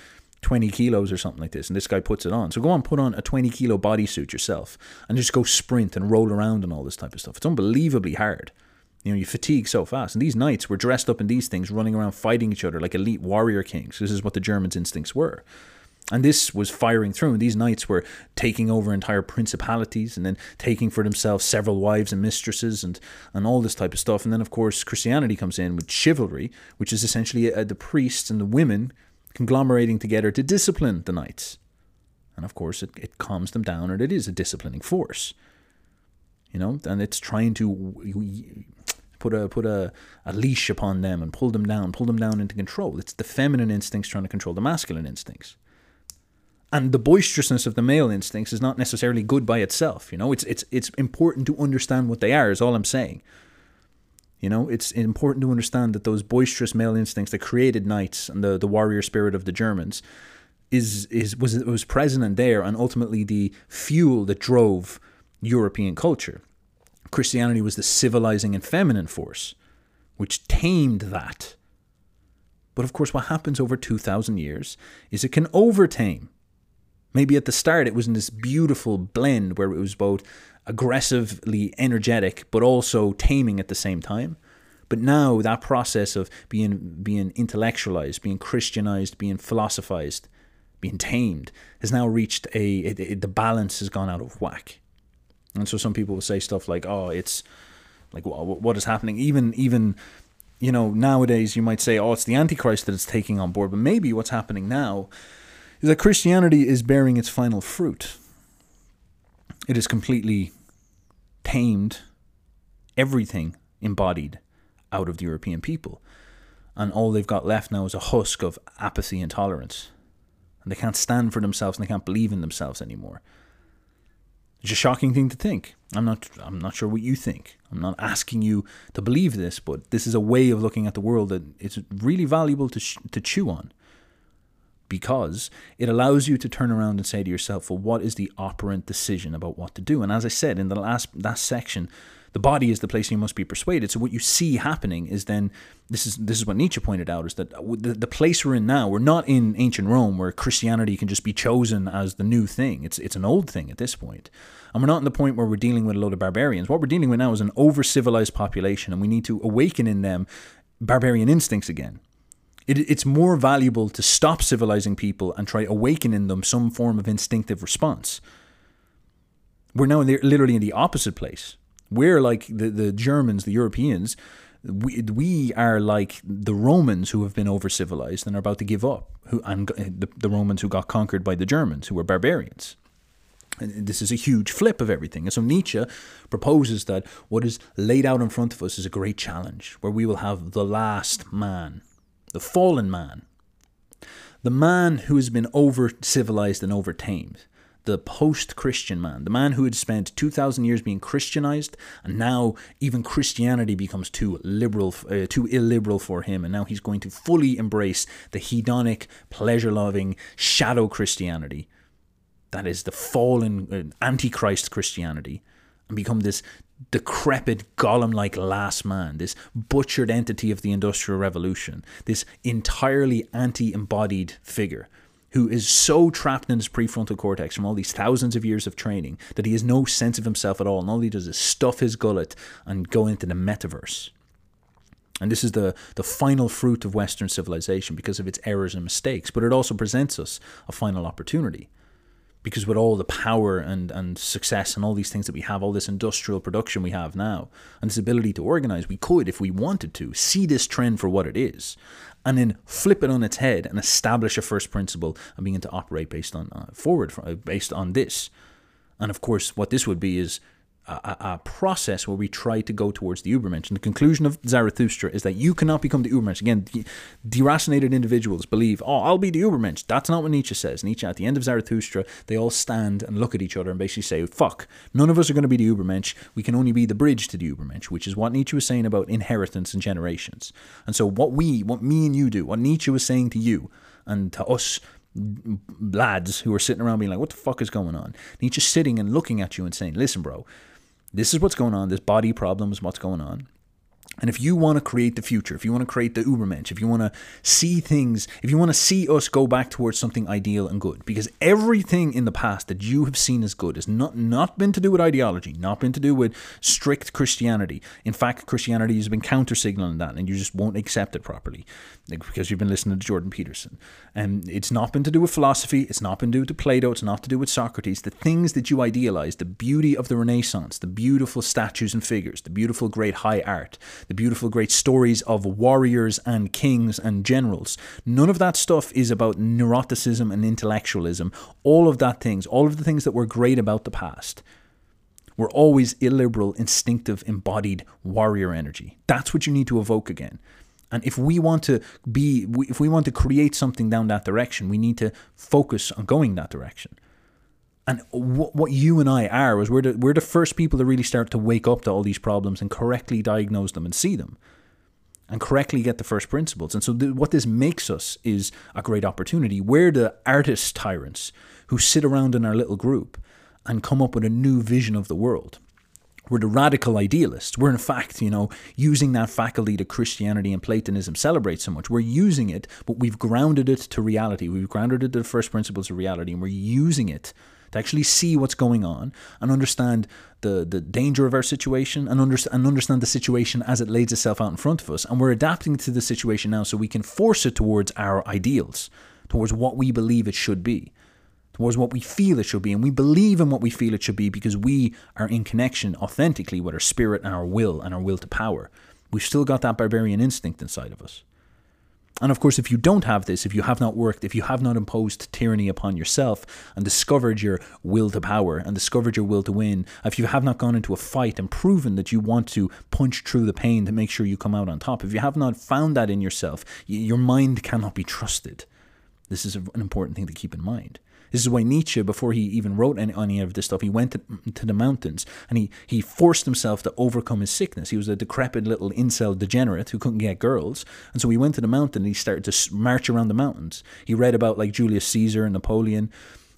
20 kilos or something like this, and this guy puts it on. So go on, put on a 20 kilo bodysuit yourself and just go sprint and roll around and all this type of stuff. It's unbelievably hard. You know, you fatigue so fast. And these knights were dressed up in these things, running around fighting each other like elite warrior kings. This is what the Germans' instincts were. And this was firing through. And these knights were taking over entire principalities and then taking for themselves several wives and mistresses and, and all this type of stuff. And then, of course, Christianity comes in with chivalry, which is essentially uh, the priests and the women conglomerating together to discipline the knights. And of course, it, it calms them down, and it is a disciplining force. You know, and it's trying to put a put a, a leash upon them and pull them down, pull them down into control. It's the feminine instincts trying to control the masculine instincts. And the boisterousness of the male instincts is not necessarily good by itself. You know, it's it's it's important to understand what they are. Is all I'm saying. You know, it's important to understand that those boisterous male instincts that created knights and the, the warrior spirit of the Germans is is was was present and there, and ultimately the fuel that drove European culture. Christianity was the civilizing and feminine force, which tamed that. But of course, what happens over 2,000 years is it can overtame. Maybe at the start it was in this beautiful blend where it was both aggressively energetic but also taming at the same time. But now that process of being being intellectualized, being Christianized, being philosophized, being tamed has now reached a, a, a the balance has gone out of whack. And so some people will say stuff like, "Oh, it's like what, what is happening?" Even even you know nowadays you might say, "Oh, it's the Antichrist that it's taking on board." But maybe what's happening now is that Christianity is bearing its final fruit. It is completely tamed everything embodied out of the European people. And all they've got left now is a husk of apathy and tolerance. And they can't stand for themselves and they can't believe in themselves anymore. It's a shocking thing to think. I'm not I'm not sure what you think. I'm not asking you to believe this, but this is a way of looking at the world that it's really valuable to sh- to chew on. Because it allows you to turn around and say to yourself, well, what is the operant decision about what to do? And as I said in the last that section, the body is the place you must be persuaded. So what you see happening is then this is this is what Nietzsche pointed out is that the, the place we're in now, we're not in ancient Rome where Christianity can just be chosen as the new thing. It's it's an old thing at this point. And we're not in the point where we're dealing with a load of barbarians. What we're dealing with now is an over civilized population, and we need to awaken in them barbarian instincts again. It, it's more valuable to stop civilizing people and try awakening them some form of instinctive response. We're now literally in the opposite place we're like the, the Germans, the Europeans. We, we are like the Romans who have been over civilized and are about to give up, who and the, the Romans who got conquered by the Germans, who were barbarians. And this is a huge flip of everything. And so Nietzsche proposes that what is laid out in front of us is a great challenge, where we will have the last man, the fallen man, the man who has been over civilized and over tamed the post Christian man, the man who had spent 2,000 years being Christianized, and now even Christianity becomes too liberal, uh, too illiberal for him, and now he's going to fully embrace the hedonic, pleasure loving, shadow Christianity. That is the fallen, uh, antichrist Christianity, and become this decrepit, golem like last man, this butchered entity of the Industrial Revolution, this entirely anti embodied figure who is so trapped in his prefrontal cortex from all these thousands of years of training that he has no sense of himself at all. And all he does is stuff his gullet and go into the metaverse. And this is the, the final fruit of Western civilization because of its errors and mistakes. But it also presents us a final opportunity because with all the power and, and success and all these things that we have, all this industrial production we have now, and this ability to organize, we could, if we wanted to, see this trend for what it is, and then flip it on its head and establish a first principle and begin to operate based on uh, forward uh, based on this. And of course, what this would be is a, a, process where we try to go towards the Ubermensch. And the conclusion of Zarathustra is that you cannot become the Ubermensch. Again, the, deracinated individuals believe, oh, I'll be the Ubermensch. That's not what Nietzsche says. Nietzsche, at the end of Zarathustra, they all stand and look at each other and basically say, fuck, none of us are going to be the Ubermensch. We can only be the bridge to the Ubermensch, which is what Nietzsche was saying about inheritance and generations. And so what we, what me and you do, what Nietzsche was saying to you and to us lads who are sitting around being like, what the fuck is going on? Nietzsche's sitting and looking at you and saying, listen, bro, this is what's going on. This body problem is what's going on. And if you want to create the future, if you want to create the Ubermensch, if you want to see things, if you want to see us go back towards something ideal and good, because everything in the past that you have seen as good has not, not been to do with ideology, not been to do with strict Christianity. In fact, Christianity has been counter signaling that, and you just won't accept it properly because you've been listening to Jordan Peterson. And it's not been to do with philosophy, it's not been to do with Plato, it's not to do with Socrates. The things that you idealize, the beauty of the Renaissance, the beautiful statues and figures, the beautiful great high art, the beautiful great stories of warriors and kings and generals. None of that stuff is about neuroticism and intellectualism. All of that things, all of the things that were great about the past were always illiberal, instinctive, embodied warrior energy. That's what you need to evoke again. And if we want to be, if we want to create something down that direction, we need to focus on going that direction. And what what you and I are is we're the, we're the first people to really start to wake up to all these problems and correctly diagnose them and see them and correctly get the first principles. And so, th- what this makes us is a great opportunity. We're the artist tyrants who sit around in our little group and come up with a new vision of the world. We're the radical idealists. We're, in fact, you know, using that faculty that Christianity and Platonism celebrate so much. We're using it, but we've grounded it to reality. We've grounded it to the first principles of reality, and we're using it to actually see what's going on and understand the, the danger of our situation and, under, and understand the situation as it lays itself out in front of us. And we're adapting to the situation now so we can force it towards our ideals, towards what we believe it should be towards what we feel it should be. And we believe in what we feel it should be because we are in connection authentically with our spirit and our will and our will to power. We've still got that barbarian instinct inside of us. And of course, if you don't have this, if you have not worked, if you have not imposed tyranny upon yourself and discovered your will to power and discovered your will to win, if you have not gone into a fight and proven that you want to punch through the pain to make sure you come out on top, if you have not found that in yourself, your mind cannot be trusted. This is an important thing to keep in mind. This is why Nietzsche, before he even wrote any, any of this stuff, he went to, to, the mountains and he, he forced himself to overcome his sickness. He was a decrepit little incel degenerate who couldn't get girls. And so he went to the mountain and he started to march around the mountains. He read about like Julius Caesar and Napoleon.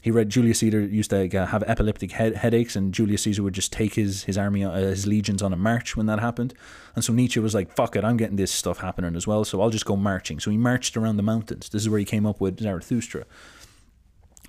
He read Julius Caesar used to uh, have epileptic head, headaches, and Julius Caesar would just take his his army, uh, his legions on a march when that happened. And so Nietzsche was like, "Fuck it, I'm getting this stuff happening as well, so I'll just go marching." So he marched around the mountains. This is where he came up with Zarathustra.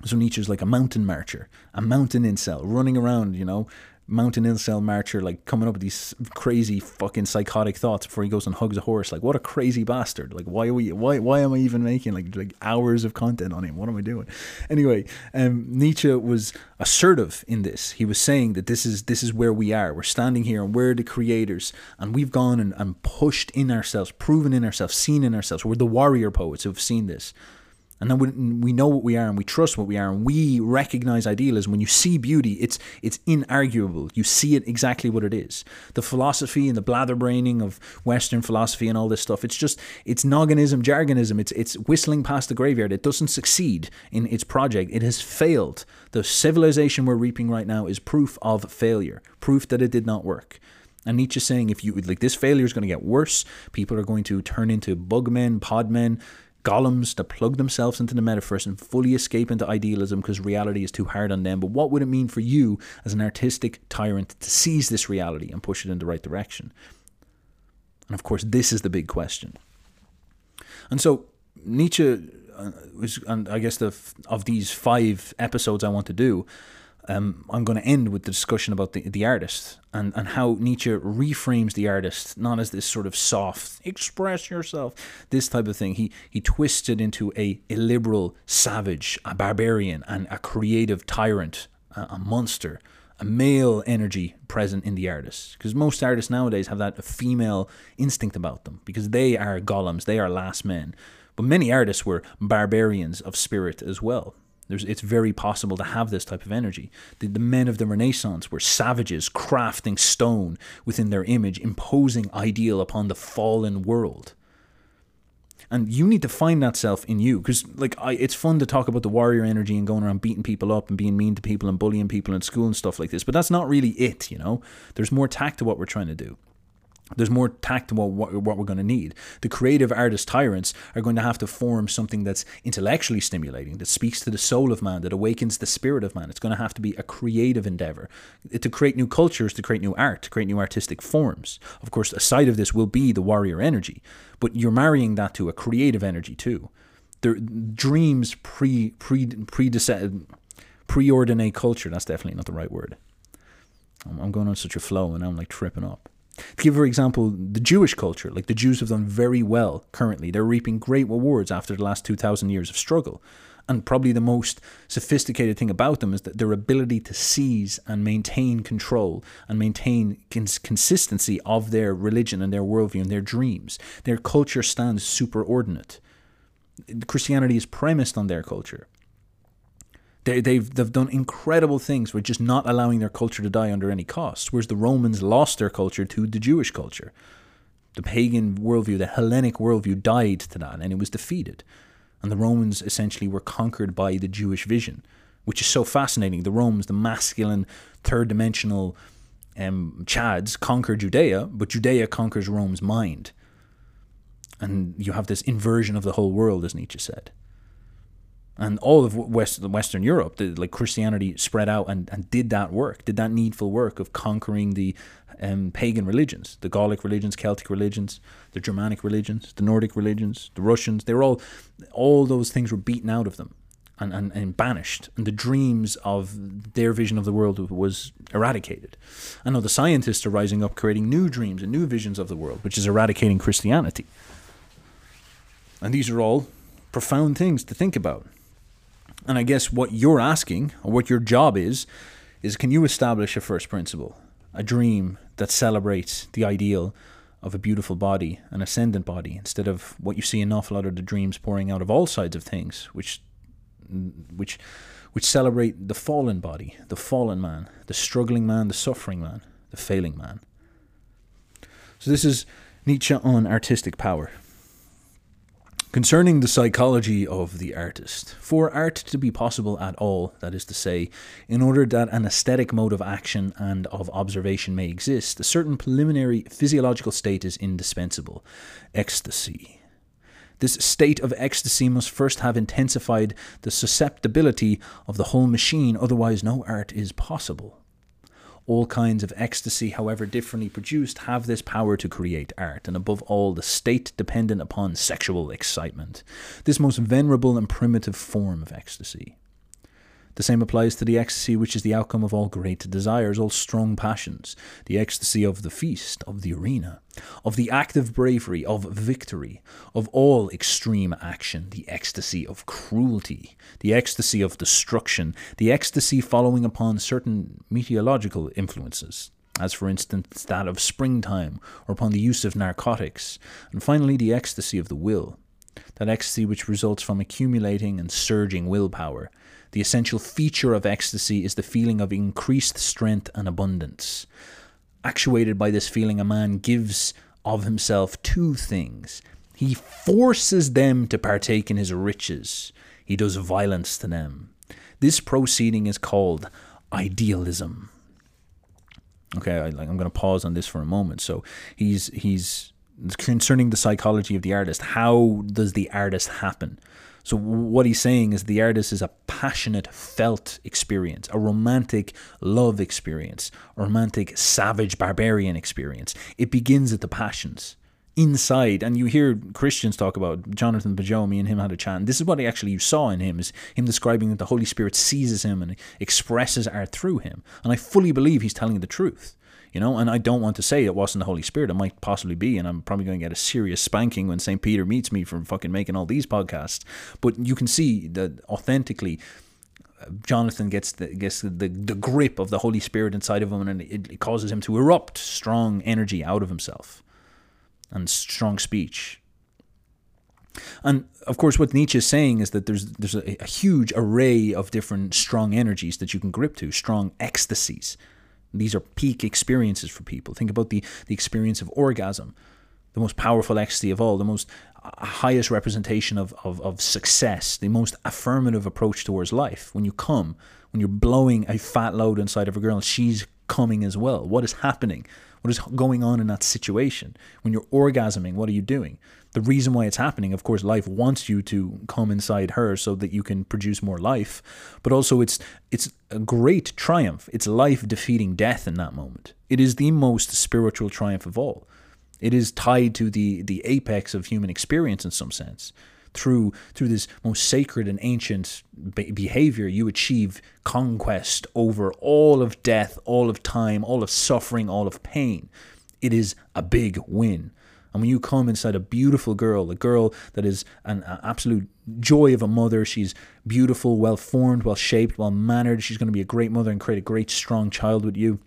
So Nietzsche's like a mountain marcher, a mountain incel, running around, you know, mountain incel marcher, like coming up with these crazy fucking psychotic thoughts before he goes and hugs a horse. Like, what a crazy bastard! Like, why are we? Why? Why am I even making like like hours of content on him? What am I doing? Anyway, um, Nietzsche was assertive in this. He was saying that this is this is where we are. We're standing here, and we're the creators, and we've gone and, and pushed in ourselves, proven in ourselves, seen in ourselves. We're the warrior poets who have seen this and then we, we know what we are and we trust what we are and we recognize idealism when you see beauty it's it's inarguable. You see it exactly what it is. The philosophy and the blatherbraining of western philosophy and all this stuff it's just it's nogginism jargonism. It's it's whistling past the graveyard. It doesn't succeed in its project. It has failed. The civilization we're reaping right now is proof of failure proof that it did not work. And Nietzsche's saying if you like this failure is going to get worse, people are going to turn into bugmen, podmen, golems that plug themselves into the metaverse and fully escape into idealism because reality is too hard on them. But what would it mean for you as an artistic tyrant to seize this reality and push it in the right direction? And of course, this is the big question. And so Nietzsche uh, was, and I guess the of these five episodes I want to do, um, I'm going to end with the discussion about the, the artist and, and how Nietzsche reframes the artist not as this sort of soft, express yourself, this type of thing. He, he twists it into a illiberal savage, a barbarian, and a creative tyrant, a, a monster, a male energy present in the artist. Because most artists nowadays have that female instinct about them because they are golems, they are last men. But many artists were barbarians of spirit as well. There's, it's very possible to have this type of energy. The, the men of the Renaissance were savages crafting stone within their image, imposing ideal upon the fallen world. And you need to find that self in you, because like I, it's fun to talk about the warrior energy and going around beating people up and being mean to people and bullying people in school and stuff like this. But that's not really it, you know. There's more tact to what we're trying to do. There's more tact to what, what we're going to need. The creative artist tyrants are going to have to form something that's intellectually stimulating, that speaks to the soul of man, that awakens the spirit of man. It's going to have to be a creative endeavor to create new cultures, to create new art, to create new artistic forms. Of course, a side of this will be the warrior energy, but you're marrying that to a creative energy too. The dreams pre pre pre preordinate culture. That's definitely not the right word. I'm going on such a flow, and I'm like tripping up. To give, for example, the Jewish culture, like the Jews have done very well currently. They're reaping great rewards after the last 2,000 years of struggle. And probably the most sophisticated thing about them is that their ability to seize and maintain control and maintain cons- consistency of their religion and their worldview and their dreams. Their culture stands superordinate. Christianity is premised on their culture. They, they've they've done incredible things with just not allowing their culture to die under any cost. Whereas the Romans lost their culture to the Jewish culture. The pagan worldview, the Hellenic worldview, died to that, and it was defeated. And the Romans essentially were conquered by the Jewish vision, which is so fascinating. The Romans, the masculine, third dimensional um, Chads, conquer Judea, but Judea conquers Rome's mind. And you have this inversion of the whole world, as Nietzsche said and all of West, Western Europe, the, like Christianity spread out and, and did that work, did that needful work of conquering the um, pagan religions, the Gallic religions, Celtic religions, the Germanic religions, the Nordic religions, the Russians. They were all, all those things were beaten out of them and, and, and banished, and the dreams of their vision of the world was eradicated. I know the scientists are rising up, creating new dreams and new visions of the world, which is eradicating Christianity. And these are all profound things to think about. And I guess what you're asking, or what your job is, is can you establish a first principle, a dream that celebrates the ideal of a beautiful body, an ascendant body, instead of what you see an awful lot of the dreams pouring out of all sides of things, which, which, which celebrate the fallen body, the fallen man, the struggling man, the suffering man, the failing man. So this is Nietzsche on artistic power. Concerning the psychology of the artist, for art to be possible at all, that is to say, in order that an aesthetic mode of action and of observation may exist, a certain preliminary physiological state is indispensable ecstasy. This state of ecstasy must first have intensified the susceptibility of the whole machine, otherwise, no art is possible. All kinds of ecstasy, however differently produced, have this power to create art, and above all, the state dependent upon sexual excitement, this most venerable and primitive form of ecstasy. The same applies to the ecstasy which is the outcome of all great desires, all strong passions, the ecstasy of the feast, of the arena, of the active bravery, of victory, of all extreme action, the ecstasy of cruelty, the ecstasy of destruction, the ecstasy following upon certain meteorological influences, as for instance that of springtime, or upon the use of narcotics, and finally the ecstasy of the will, that ecstasy which results from accumulating and surging willpower, the essential feature of ecstasy is the feeling of increased strength and abundance. Actuated by this feeling, a man gives of himself two things. He forces them to partake in his riches, he does violence to them. This proceeding is called idealism. Okay, I, I'm going to pause on this for a moment. So he's he's concerning the psychology of the artist. How does the artist happen? So what he's saying is the artist is a passionate, felt experience, a romantic love experience, a romantic, savage, barbarian experience. It begins at the passions. inside and you hear christians talk about jonathan pageau me and him had a chat this is what I actually you saw in him is him describing that the holy spirit seizes him and expresses art through him and i fully believe he's telling the truth you know and i don't want to say it wasn't the holy spirit it might possibly be and i'm probably going to get a serious spanking when st peter meets me for fucking making all these podcasts but you can see that authentically uh, Jonathan gets the gets the, the grip of the Holy Spirit inside of him, and it, it causes him to erupt strong energy out of himself and strong speech. And of course, what Nietzsche is saying is that there's there's a, a, huge array of different strong energies that you can grip to, strong ecstasies. These are peak experiences for people. Think about the the experience of orgasm, the most powerful ecstasy of all, the most uh, highest representation of, of, of success, the most affirmative approach towards life. When you come, when you're blowing a fat load inside of a girl, she's coming as well. What is happening? What is going on in that situation? When you're orgasming, what are you doing? The reason why it's happening, of course, life wants you to come inside her so that you can produce more life, but also it's it's a great triumph. It's life defeating death in that moment. It is the most spiritual triumph of all. It is tied to the the apex of human experience in some sense through through this most sacred and ancient be- behavior you achieve conquest over all of death all of time all of suffering all of pain. It is a big win. And when you come inside a beautiful girl a girl that is an, an absolute joy of a mother she's beautiful well formed well shaped well mannered she's going to be a great mother and create a great strong child with you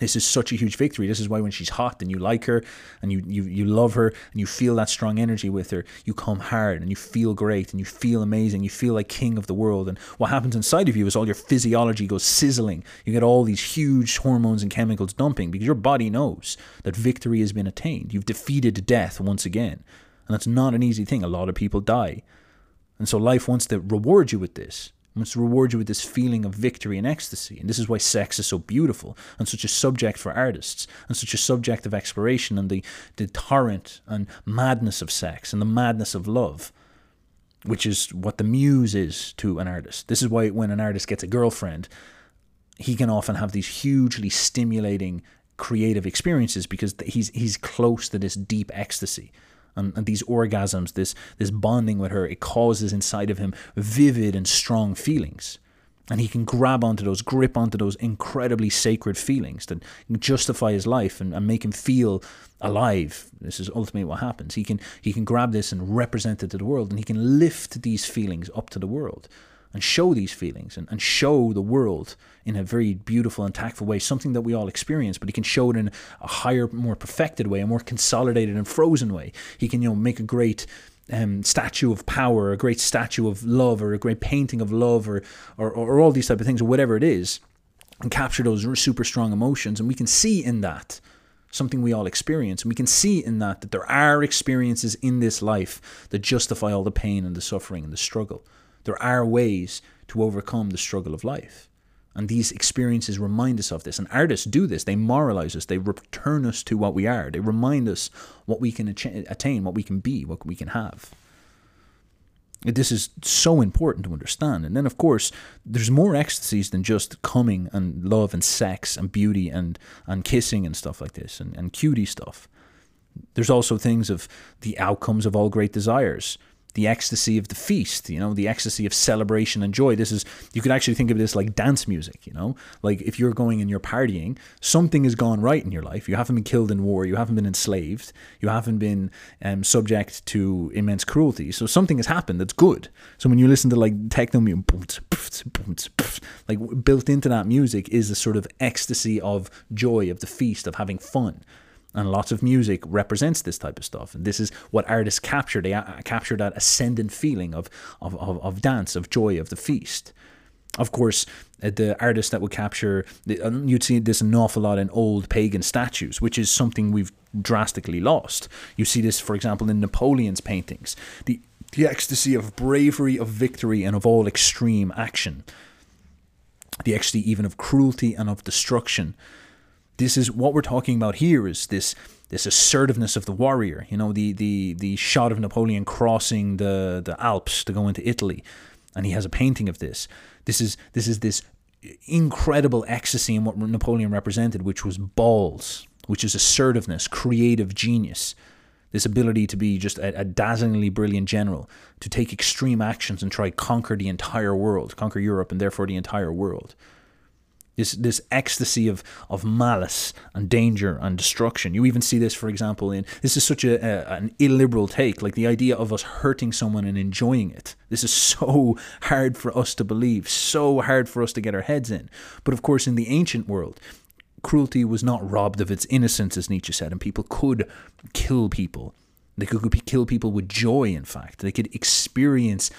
this is such a huge victory. This is why when she's hot and you like her and you, you, you love her and you feel that strong energy with her, you come hard and you feel great and you feel amazing. You feel like king of the world. And what happens inside of you is all your physiology goes sizzling. You get all these huge hormones and chemicals dumping because your body knows that victory has been attained. You've defeated death once again. And that's not an easy thing. A lot of people die. And so life wants to reward you with this wants to reward you with this feeling of victory and ecstasy. And this is why sex is so beautiful and such a subject for artists and such a subject of exploration and the, the torrent and madness of sex and the madness of love, which is what the muse is to an artist. This is why when an artist gets a girlfriend, he can often have these hugely stimulating creative experiences because he's he's close to this deep ecstasy and, and these orgasms, this this bonding with her, it causes inside of him vivid and strong feelings. And he can grab onto those, grip onto those incredibly sacred feelings that justify his life and, and make him feel alive. This is ultimately what happens. He can he can grab this and represent it to the world, and he can lift these feelings up to the world and show these feelings and, and show the world in a very beautiful and tactful way, something that we all experience, but he can show it in a higher, more perfected way, a more consolidated and frozen way. He can, you know, make a great um, statue of power, a great statue of love, or a great painting of love, or, or, or all these type of things, or whatever it is, and capture those super strong emotions. And we can see in that something we all experience. And we can see in that that there are experiences in this life that justify all the pain and the suffering and the struggle. There are ways to overcome the struggle of life. And these experiences remind us of this. And artists do this. They moralize us. They return us to what we are. They remind us what we can attain, what we can be, what we can have. This is so important to understand. And then, of course, there's more ecstasies than just coming and love and sex and beauty and, and kissing and stuff like this and, and cutie stuff. There's also things of the outcomes of all great desires the ecstasy of the feast, you know, the ecstasy of celebration and joy. This is, you could actually think of this like dance music, you know, like if you're going and you're partying, something has gone right in your life. You haven't been killed in war, you haven't been enslaved, you haven't been um, subject to immense cruelty. So something has happened that's good. So when you listen to like techno music, like built into that music is a sort of ecstasy of joy, of the feast, of having fun and lots of music represents this type of stuff. And this is what artists capture. They capture that ascendant feeling of, of, of, of dance of joy of the feast. Of course uh, the artists that would capture um, you'd see this an awful lot in old pagan statues which is something we've drastically lost. You see this for example in napoleon's paintings. The the ecstasy of bravery of victory and of all extreme action. The ecstasy even of cruelty and of destruction this is what we're talking about here is this this assertiveness of the warrior. You know, the the the shot of Napoleon crossing the the Alps to go into Italy, and he has a painting of this. This is this is this incredible ecstasy in what Napoleon represented, which was balls, which is assertiveness, creative genius. this ability to be just a, a, dazzlingly brilliant general, to take extreme actions and try conquer the entire world, conquer Europe and therefore the entire world. This this ecstasy of of malice and danger and destruction. You even see this, for example, in this is such a, a an illiberal take, like the idea of us hurting someone and enjoying it. This is so hard for us to believe, so hard for us to get our heads in. But of course, in the ancient world, cruelty was not robbed of its innocence, as Nietzsche said, and people could kill people. They could kill people with joy, in fact. They could experience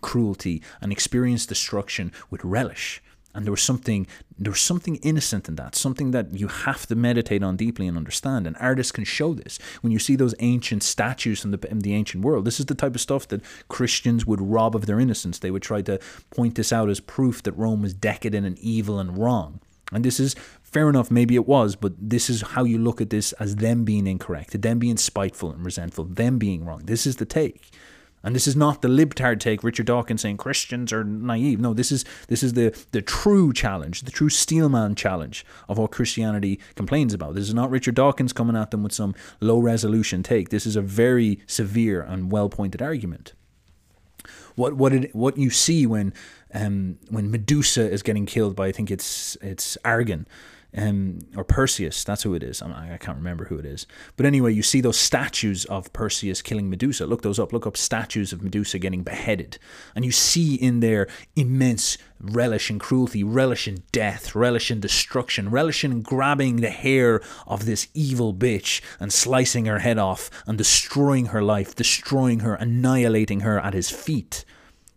cruelty and experience destruction with relish. And there was something there was something innocent in that, something that you have to meditate on deeply and understand. And artists can show this. When you see those ancient statues in the in the ancient world, this is the type of stuff that Christians would rob of their innocence. They would try to point this out as proof that Rome was decadent and evil and wrong. And this is fair enough, maybe it was, but this is how you look at this as them being incorrect, them being spiteful and resentful, them being wrong. This is the take. And this is not the libtard take, Richard Dawkins saying Christians are naive. No, this is this is the the true challenge, the true steelman challenge of what Christianity complains about. This is not Richard Dawkins coming at them with some low resolution take. This is a very severe and well pointed argument. What what it, what you see when um, when Medusa is getting killed by I think it's it's Argon um, or Perseus. That's who it is. I, I can't remember who it is. But anyway, you see those statues of Perseus killing Medusa. Look those up. Look up statues of Medusa getting beheaded, and you see in there immense relish in cruelty, relish in death, relish in destruction, relish in grabbing the hair of this evil bitch and slicing her head off and destroying her life, destroying her, annihilating her at his feet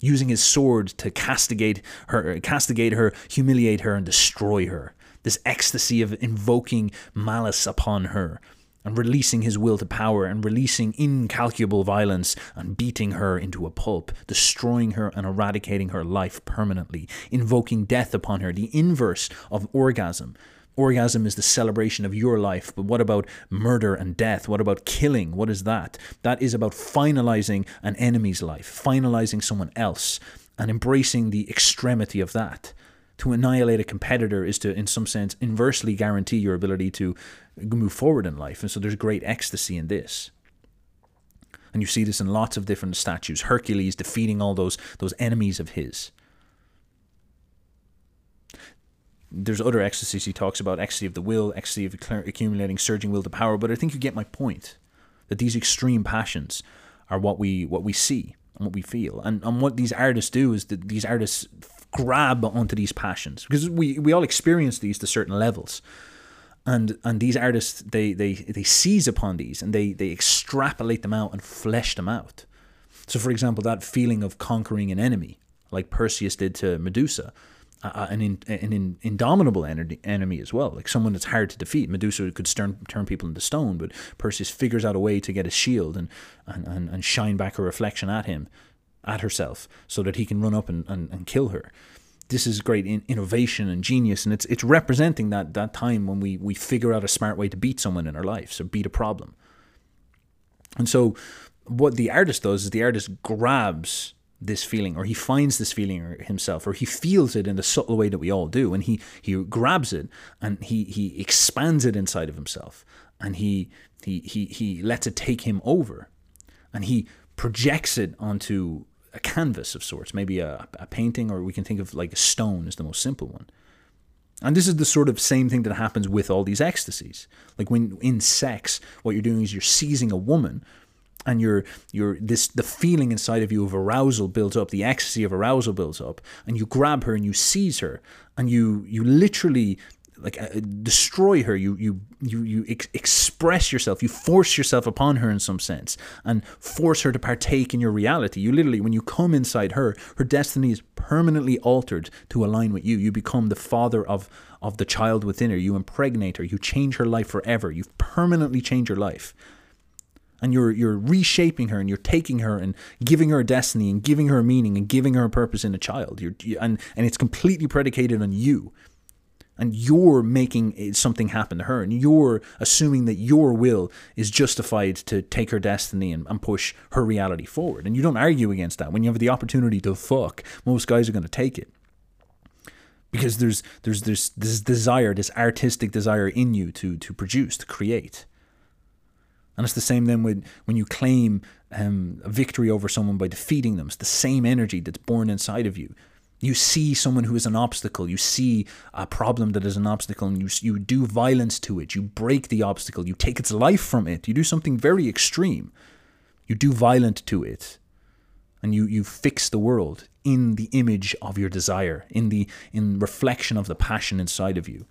using his sword to castigate her, castigate her, humiliate her, and destroy her this ecstasy of invoking malice upon her and releasing his will to power and releasing incalculable violence and beating her into a pulp, destroying her and eradicating her life permanently, invoking death upon her, the inverse of orgasm. Orgasm is the celebration of your life, but what about murder and death? What about killing? What is that? That is about finalizing an enemy's life, finalizing someone else, and embracing the extremity of that to annihilate a competitor is to, in some sense, inversely guarantee your ability to move forward in life. And so there's great ecstasy in this. And you see this in lots of different statues. Hercules defeating all those those enemies of his. There's other ecstasies he talks about ecstasy of the will, ecstasy of accumulating surging will to power. But I think you get my point that these extreme passions are what we what we see and what we feel. And and what these artists do is that these artists grab onto these passions because we, we all experience these to certain levels. And and these artists they they they seize upon these and they they extrapolate them out and flesh them out. So for example that feeling of conquering an enemy like perseus did to medusa uh, an, in, an in, indomitable enemy as well, like someone that's hard to defeat. Medusa could turn, turn people into stone, but Perseus figures out a way to get a shield and, and, and, and shine back a reflection at him at herself so that he can run up and, and, and kill her. This is great in innovation and genius, and it's it's representing that that time when we we figure out a smart way to beat someone in our life, so beat a problem. And so, what the artist does is the artist grabs this feeling, or he finds this feeling himself, or he feels it in the subtle way that we all do, and he he grabs it and he he expands it inside of himself, and he he he he lets it take him over, and he projects it onto a canvas of sorts, maybe a, a painting, or we can think of like a stone as the most simple one. And this is the sort of same thing that happens with all these ecstasies. Like when in sex, what you're doing is you're seizing a woman and you're you're this the feeling inside of you of arousal builds up, the ecstasy of arousal builds up, and you grab her and you seize her and you you literally like uh, destroy her. You you you you ex- express yourself. You force yourself upon her in some sense and force her to partake in your reality. You literally when you come inside her her destiny is permanently altered to align with you. You become the father of of the child within her. You impregnate her. You change her life forever. You've permanently changed her life. And you're you're reshaping her and you're taking her and giving her a destiny and giving her a meaning and giving her a purpose in a child. You're and and it's completely predicated on you and you're making something happen to her and you're assuming that your will is justified to take her destiny and, and, push her reality forward and you don't argue against that when you have the opportunity to fuck most guys are going to take it because there's there's there's this desire this artistic desire in you to to produce to create And it's the same then when, when you claim um, victory over someone by defeating them. It's the same energy that's born inside of you. You see someone who is an obstacle. You see a problem that is an obstacle, and you you do violence to it. You break the obstacle. You take its life from it. You do something very extreme. You do violent to it, and you you fix the world in the image of your desire, in the in reflection of the passion inside of you.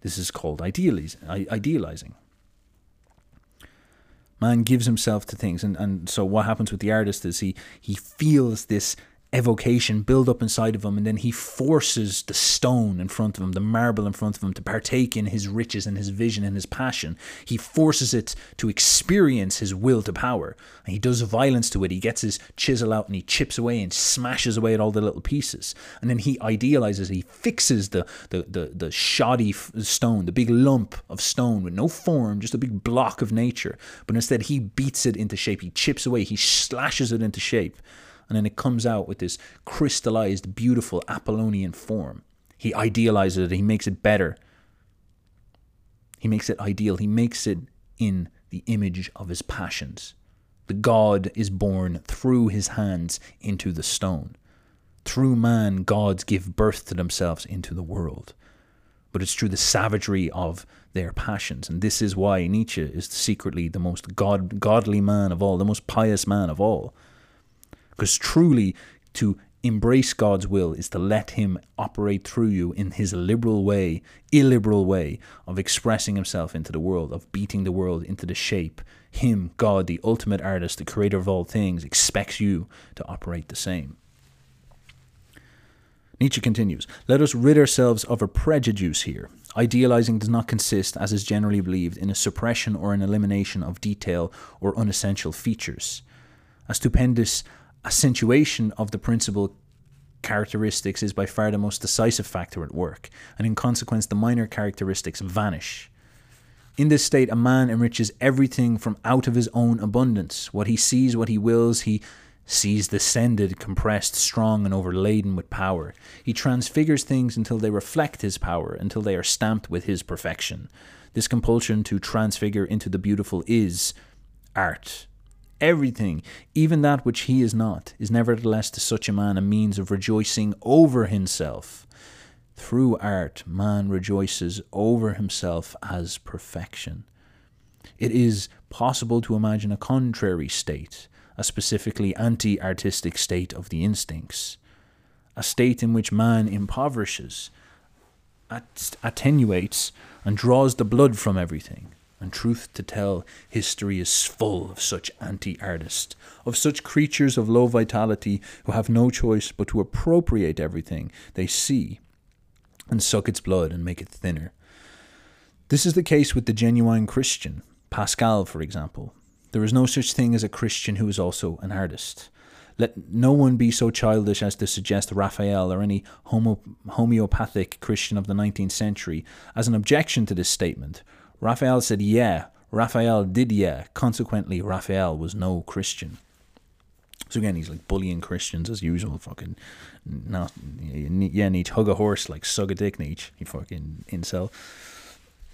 This is called idealizing. Man gives himself to things, and, and so what happens with the artist is he he feels this evocation build up inside of him, and then he forces the stone in front of him, the marble in front of him, to partake in his riches and his vision and his passion. He forces it to experience his will to power, and he does violence to it. He gets his chisel out and he chips away and smashes away at all the little pieces, and then he idealizes. He fixes the the the, the shoddy stone, the big lump of stone with no form, just a big block of nature. But instead, he beats it into shape. He chips away. He slashes it into shape and then it comes out with this crystallized, beautiful Apollonian form. He idealizes it, he makes it better. He makes it ideal, he makes it in the image of his passions. The God is born through his hands into the stone. Through man, gods give birth to themselves into the world. But it's through the savagery of their passions. And this is why Nietzsche is secretly the most god, godly man of all, the most pious man of all. Because truly, to embrace God's will is to let Him operate through you in His liberal way, illiberal way of expressing Himself into the world, of beating the world into the shape. Him, God, the ultimate artist, the creator of all things, expects you to operate the same. Nietzsche continues Let us rid ourselves of a prejudice here. Idealizing does not consist, as is generally believed, in a suppression or an elimination of detail or unessential features. A stupendous accentuation of the principal characteristics is by far the most decisive factor at work, and in consequence, the minor characteristics vanish. In this state, a man enriches everything from out of his own abundance. What he sees, what he wills, he sees descended, compressed, strong, and overladen with power. He transfigures things until they reflect his power, until they are stamped with his perfection. This compulsion to transfigure into the beautiful is art. Everything, even that which he is not, is nevertheless to such a man a means of rejoicing over himself. Through art, man rejoices over himself as perfection. It is possible to imagine a contrary state, a specifically anti artistic state of the instincts, a state in which man impoverishes, attenuates, and draws the blood from everything and truth to tell, history is full of such anti artists, of such creatures of low vitality who have no choice but to appropriate everything they see and suck its blood and make it thinner. This is the case with the genuine Christian, Pascal, for example. There is no such thing as a Christian who is also an artist. Let no one be so childish as to suggest Raphael or any homo- homeopathic Christian of the 19th century as an objection to this statement, Raphael said, yeah. Raphael did, yeah. Consequently, Raphael was no Christian. So again, he's like bullying Christians as usual. Fucking, not yeah, Nietzsche hug a horse like suck a dick, Nietzsche. He fucking incel.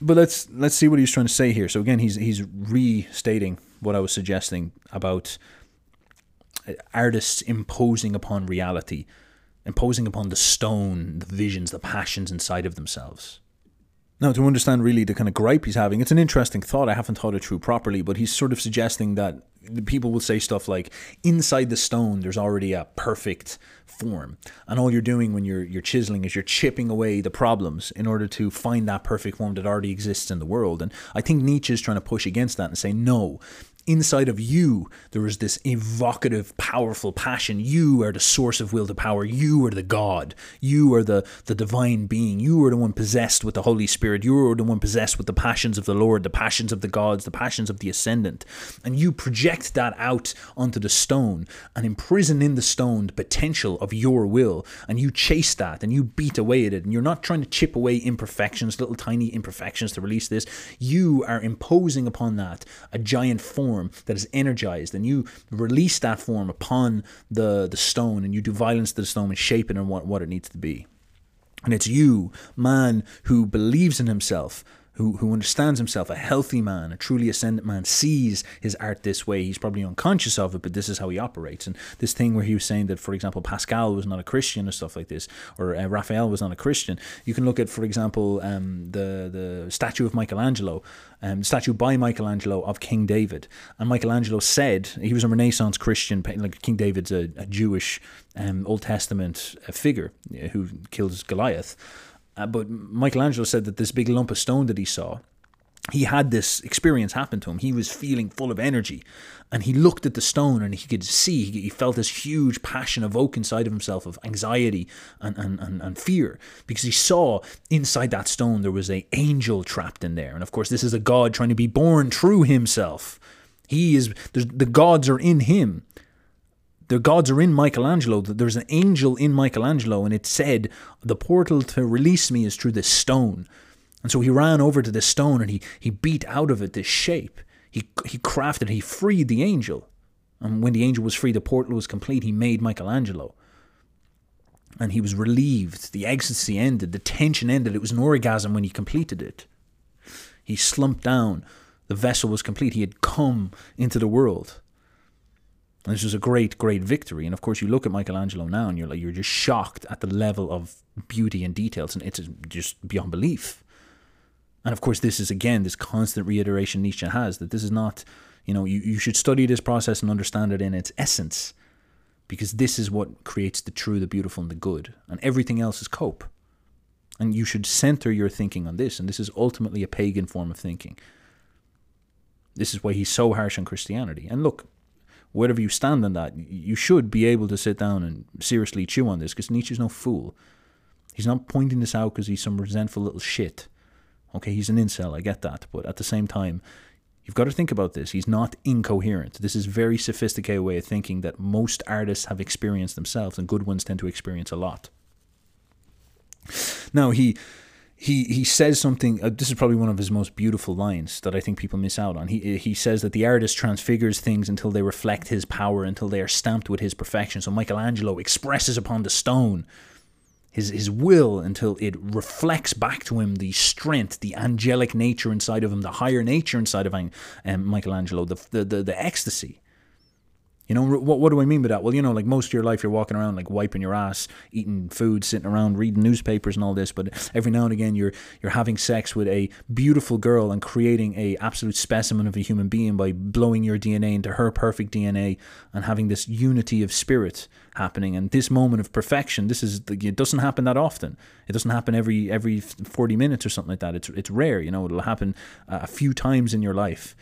But let's let's see what he's trying to say here. So again, he's he's restating what I was suggesting about uh, artists imposing upon reality, imposing upon the stone, the visions, the passions inside of themselves. Now, to understand really the kind of gripe he's having, it's an interesting thought. I haven't thought it through properly, but he's sort of suggesting that people will say stuff like, inside the stone, there's already a perfect form. And all you're doing when you're, you're chiseling is you're chipping away the problems in order to find that perfect form that already exists in the world. And I think Nietzsche is trying to push against that and say, no, inside of you, there is this evocative, powerful passion. You are the source of will to power. You are the God. You are the, the divine being. You are the one possessed with the Holy Spirit. You are the one possessed with the passions of the Lord, the passions of the gods, the passions of the ascendant. And you project that out onto the stone and imprison in the stone the potential of your will. And you chase that and you beat away at it. And you're not trying to chip away imperfections, little tiny imperfections to release this. You are imposing upon that a giant form form that is energized, and you release that form upon the, the stone, and you do violence to the stone and shape it in what, what it needs to be. And it's you, man, who believes in himself, who, who understands himself, a healthy man, a truly ascendant man, sees his art this way. He's probably unconscious of it, but this is how he operates. And this thing where he was saying that, for example, Pascal was not a Christian or stuff like this, or uh, Raphael was not a Christian. You can look at, for example, um, the the statue of Michelangelo, um, statue by Michelangelo of King David. And Michelangelo said he was a Renaissance Christian, like King David's a, a Jewish um, Old Testament uh, figure uh, who kills Goliath. Uh, but Michelangelo said that this big lump of stone that he saw, he had this experience happen to him. He was feeling full of energy, and he looked at the stone and he could see, he felt this huge passion evoke inside of himself of anxiety and, and, and, and fear because he saw inside that stone there was a angel trapped in there. And of course, this is a God trying to be born through himself. He is, the gods are in him the gods are in Michelangelo. There's an angel in Michelangelo, and it said, The portal to release me is through this stone. And so he ran over to this stone and he, he beat out of it this shape. He, he crafted, he freed the angel. And when the angel was free, the portal was complete. He made Michelangelo. And he was relieved. The ecstasy ended. The tension ended. It was an orgasm when he completed it. He slumped down. The vessel was complete. He had come into the world. And this was a great, great victory. And of course, you look at Michelangelo now, and you're like, you're just shocked at the level of beauty and details, and it's just beyond belief. And of course, this is again this constant reiteration Nietzsche has that this is not, you know, you, you should study this process and understand it in its essence, because this is what creates the true, the beautiful, and the good, and everything else is cope. And you should center your thinking on this, and this is ultimately a pagan form of thinking. This is why he's so harsh on Christianity. And look, wherever you stand on that, you should be able to sit down and seriously chew on this because Nietzsche's no fool. He's not pointing this out because he's some resentful little shit. Okay, he's an incel, I get that. But at the same time, you've got to think about this. He's not incoherent. This is very sophisticated way of thinking that most artists have experienced themselves, and good ones tend to experience a lot. Now, he he he says something. Uh, this is probably one of his most beautiful lines that I think people miss out on. He he says that the artist transfigures things until they reflect his power, until they are stamped with his perfection. So Michelangelo expresses upon the stone his his will until it reflects back to him the strength, the angelic nature inside of him, the higher nature inside of um, Michelangelo, the, the the the ecstasy. You know, what, what do I mean by that? Well, you know, like most of your life, you're walking around like wiping your ass, eating food, sitting around reading newspapers and all this. But every now and again, you're you're having sex with a beautiful girl and creating a absolute specimen of a human being by blowing your DNA into her perfect DNA and having this unity of spirit happening. And this moment of perfection, this is it doesn't happen that often. It doesn't happen every every 40 minutes or something like that. It's it's rare. You know, it'll happen a few times in your life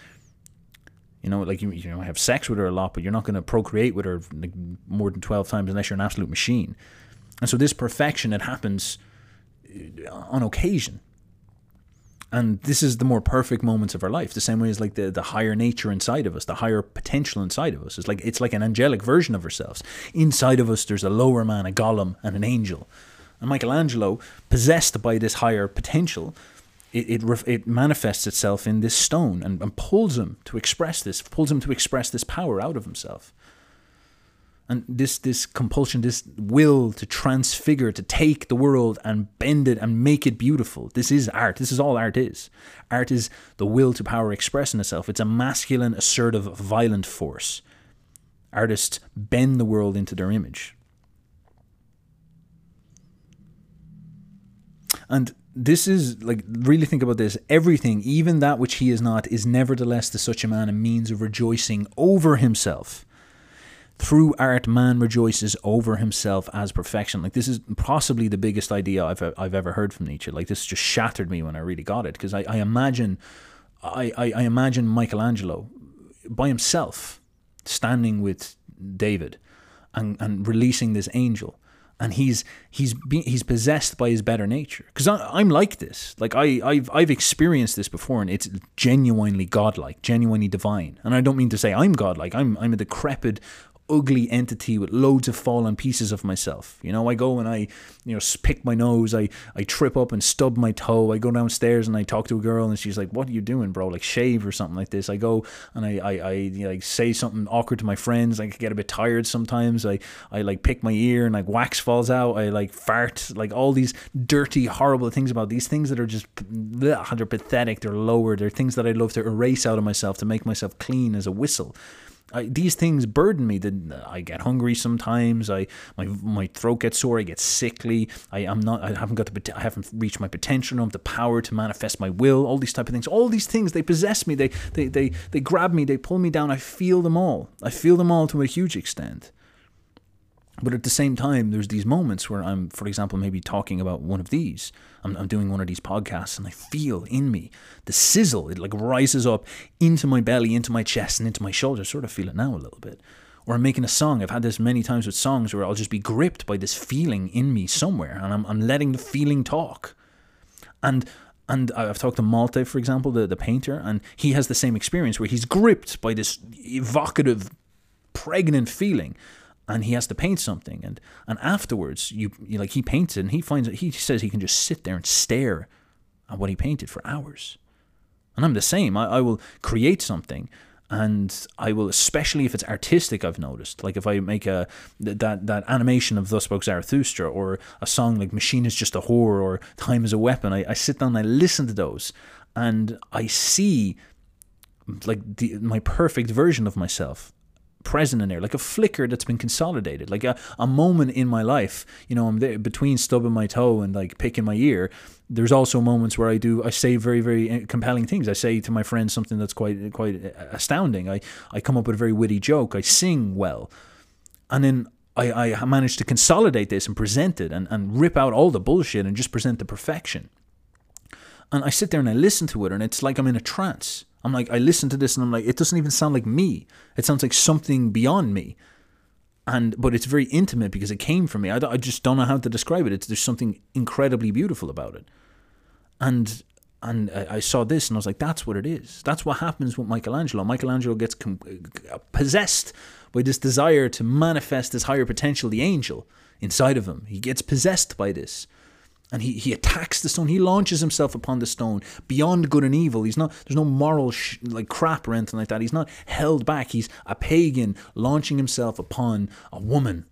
you know, like you, you know, have sex with her a lot, but you're not going to procreate with her like more than 12 times unless you're an absolute machine. And so this perfection, it happens uh, on occasion. And this is the more perfect moments of our life, the same way as like the, the higher nature inside of us, the higher potential inside of us. It's like it's like an angelic version of ourselves. Inside of us, there's a lower man, a golem, and an angel. And Michelangelo, possessed by this higher potential, it, it, it manifests itself in this stone and, and pulls him to express this, pulls him to express this power out of himself. And this this compulsion, this will to transfigure, to take the world and bend it and make it beautiful. This is art. This is all art is. Art is the will to power expressing itself. It's a masculine, assertive, violent force. Artists bend the world into their image. And this is like really think about this. Everything even that which he is not is nevertheless to such a man a means of rejoicing over himself. Through art man rejoices over himself as perfection. Like this is possibly the biggest idea i've, I've ever heard from nietzsche. Like this just shattered me when i really got it because I, I imagine I, I, I imagine michelangelo by himself standing with david and, and releasing this angel and he's he's be, he's possessed by his better nature. Because I'm like this. Like I I've I've experienced this before and it's genuinely godlike genuinely divine. And I don't mean to say I'm godlike. I'm I'm a decrepit ugly entity with loads of fallen pieces of myself. You know, I go and I, you know, pick my nose, I, I trip up and stub my toe. I go downstairs and I talk to a girl and she's like, "What are you doing, bro? Like shave or something like this." I go and I, I, I you know, like say something awkward to my friends. I get a bit tired sometimes. I, I like pick my ear and like wax falls out. I like fart. Like all these dirty, horrible things about these things that are just bleh, they're pathetic. They're lower. They're things that I love to erase out of myself to make myself clean as a whistle. I, these things burden me. I get hungry sometimes. I my my throat gets sore. I get sickly. I am not. I haven't got the. I haven't reached my potential. I have the power to manifest my will. All these type of things. All these things. They possess me. They they they they grab me. They pull me down. I feel them all. I feel them all to a huge extent. But at the same time, there's these moments where I'm, for example, maybe talking about one of these. I'm, I'm, doing one of these podcasts and I feel in me the sizzle. It like rises up into my belly, into my chest, and into my shoulders. Sort of feel it now a little bit. Or I'm making a song. I've had this many times with songs where I'll just be gripped by this feeling in me somewhere and I'm, I'm letting the feeling talk. And and I've talked to Malte, for example, the, the painter, and he has the same experience where he's gripped by this evocative, pregnant feeling and he has to paint something and and afterwards you, you like he paints it and he finds it he says he can just sit there and stare at what he painted for hours and i'm the same i, I will create something and I will, especially if it's artistic, I've noticed. Like if I make a that that animation of Thus Spoke Zarathustra, or a song like "Machine is Just a Whore" or "Time is a Weapon," I, I sit down and I listen to those, and I see like the, my perfect version of myself present in there, like a flicker that's been consolidated, like a, a moment in my life. You know, I'm there between stubbing my toe and like picking my ear. There's also moments where I do, I say very, very uh, compelling things. I say to my friends something that's quite, quite astounding. I, I come up with a very witty joke. I sing well. And then I, I manage to consolidate this and present it and, and rip out all the bullshit and just present the perfection. And I sit there and I listen to it, and it's like I'm in a trance. I'm like, I listen to this and I'm like, it doesn't even sound like me. It sounds like something beyond me. And but it's very intimate because it came from me. I, I just don't know how to describe it. It's there's something incredibly beautiful about it. And and I, saw this and I was like, that's what it is. That's what happens with Michelangelo. Michelangelo gets com- uh, possessed by this desire to manifest his higher potential, the angel inside of him. He gets possessed by this and he, he attacks the stone. He launches himself upon the stone beyond good and evil. He's not there's no moral sh- like crap or anything like that. He's not held back. He's a pagan launching himself upon a woman,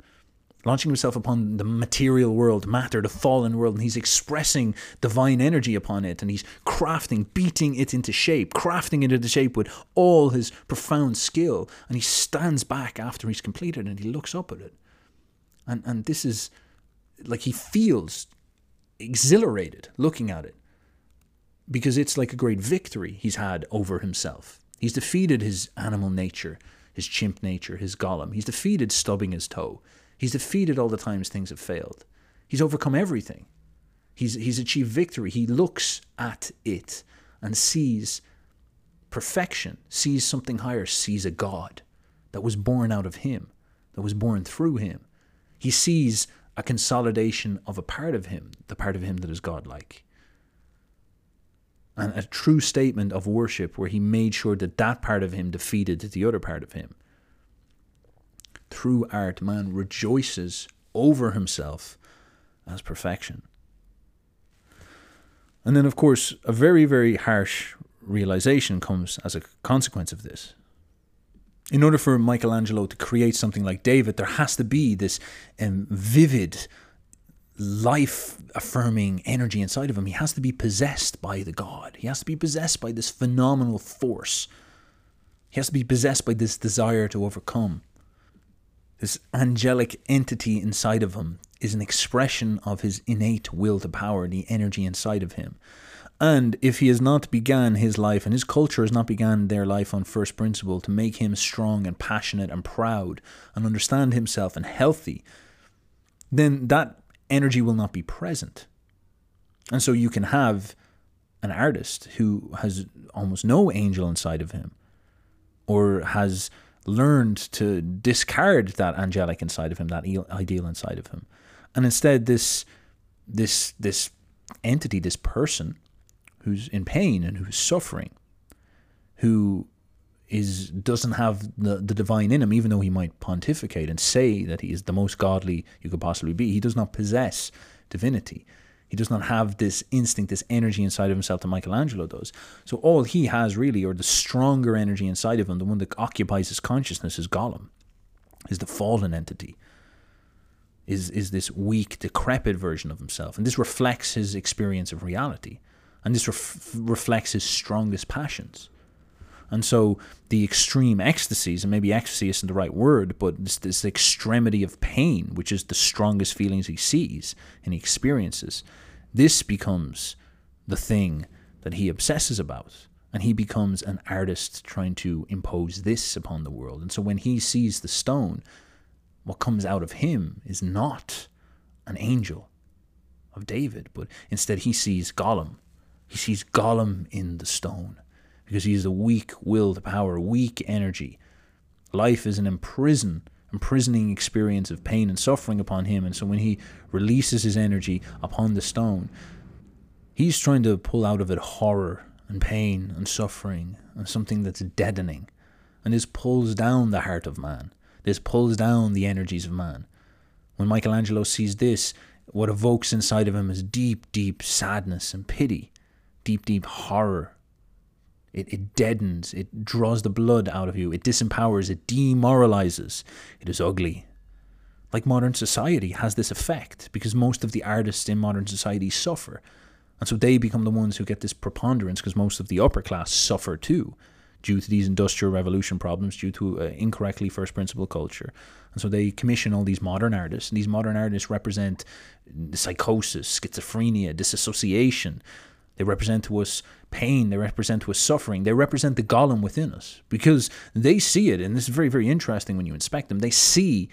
launching himself upon the material world, matter, the fallen world, and he's expressing divine energy upon it, and he's crafting, beating it into shape, crafting it into shape with all his profound skill. And he stands back after he's completed, and he looks up at it, and and this is like he feels exhilarated looking at it because it's like a great victory he's had over himself. He's defeated his animal nature, his chimp nature, his golem. He's defeated stubbing his toe. He's defeated all the times things have failed. He's overcome everything. He's, he's achieved victory. He looks at it and sees perfection, sees something higher, sees a God that was born out of him, that was born through him. He sees a consolidation of a part of him, the part of him that is godlike. And a true statement of worship where he made sure that that part of him defeated the other part of him. Through art, man rejoices over himself as perfection. And then, of course, a very, very harsh realization comes as a consequence of this in order for Michelangelo to create something like David, there has to be this um, vivid, life affirming energy inside of him. He has to be possessed by the God. He has to be possessed by this phenomenal force. He has to be possessed by this desire to overcome. This angelic entity inside of him is an expression of his innate will to power, the energy inside of him. And if he has not began his life and his culture has not began their life on first principle to make him strong and passionate and proud and understand himself and healthy, then that energy will not be present. And so you can have an artist who has almost no angel inside of him or has learned to discard that angelic inside of him, that ideal inside of him. And instead this this this entity, this person who's in pain and who's suffering, who is doesn't have the, the divine in him, even though he might pontificate and say that he is the most godly you could possibly be. He does not possess divinity. He does not have this instinct, this energy inside of himself that Michelangelo does. So all he has really, or the stronger energy inside of him, the one that occupies his consciousness, is Gollum, is the fallen entity, is is this weak, decrepit version of himself, and this reflects his experience of reality, and this ref- reflects his strongest passions. And so the extreme ecstasies, and maybe ecstasy isn't the right word, but this, this extremity of pain, which is the strongest feelings he sees and he experiences, this becomes the thing that he obsesses about. And he becomes an artist trying to impose this upon the world. And so when he sees the stone, what comes out of him is not an angel of David, but instead he sees Gollum. He sees Gollum in the stone because he is a weak willed power, weak energy. Life is an imprison, imprisoning experience of pain and suffering upon him. And so when he releases his energy upon the stone, he's trying to pull out of it horror and pain and suffering and something that's deadening. And this pulls down the heart of man. This pulls down the energies of man. When Michelangelo sees this, what evokes inside of him is deep, deep sadness and pity, deep, deep horror it, it deadens, it draws the blood out of you, it disempowers, it demoralizes. It is ugly. Like modern society has this effect because most of the artists in modern society suffer. And so they become the ones who get this preponderance because most of the upper class suffer too due to these industrial revolution problems, due to uh, incorrectly first principle culture. And so they commission all these modern artists. And these modern artists represent psychosis, schizophrenia, disassociation, they represent to us pain. They represent to us suffering. They represent the golem within us because they see it. And this is very, very interesting when you inspect them. They see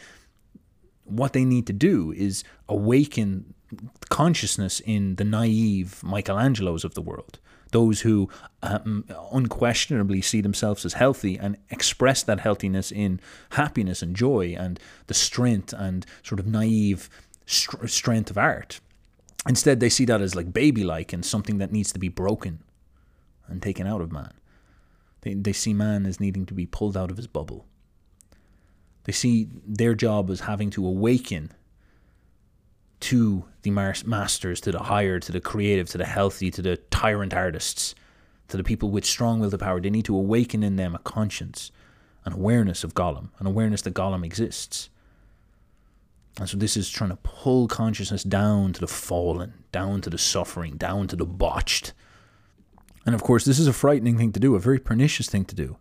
what they need to do is awaken consciousness in the naive Michelangelos of the world. Those who um, unquestionably see themselves as healthy and express that healthiness in happiness and joy and the strength and sort of naive strength of art. Instead, they see that as like baby like and something that needs to be broken and taken out of man. They, they see man as needing to be pulled out of his bubble. They see their job as having to awaken to the masters, to the higher, to the creative, to the healthy, to the tyrant artists, to the people with strong will to power. They need to awaken in them a conscience, an awareness of Gollum, an awareness that Gollum exists. And so this is trying to pull consciousness down to the fallen, down to the suffering, down to the botched. And of course, this is a frightening thing to do, a very pernicious thing to do.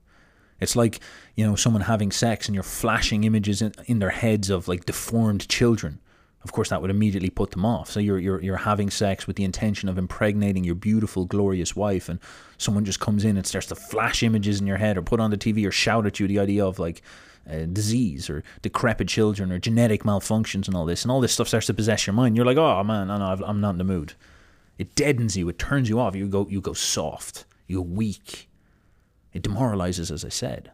It's like, you know, someone having sex and you're flashing images in, in their heads of like deformed children. Of course, that would immediately put them off. So you're, you're, you're having sex with the intention of impregnating your beautiful, glorious wife, and someone just comes in and starts to flash images in your head or put on the TV or shout at you the idea of like, uh, disease or decrepit children or genetic malfunctions and all this, and all this stuff starts to possess your mind. You're like, oh man, no, no, I'm not in the mood. It deadens you. It turns you off. You go, you go soft. You're weak. It demoralizes, as I said.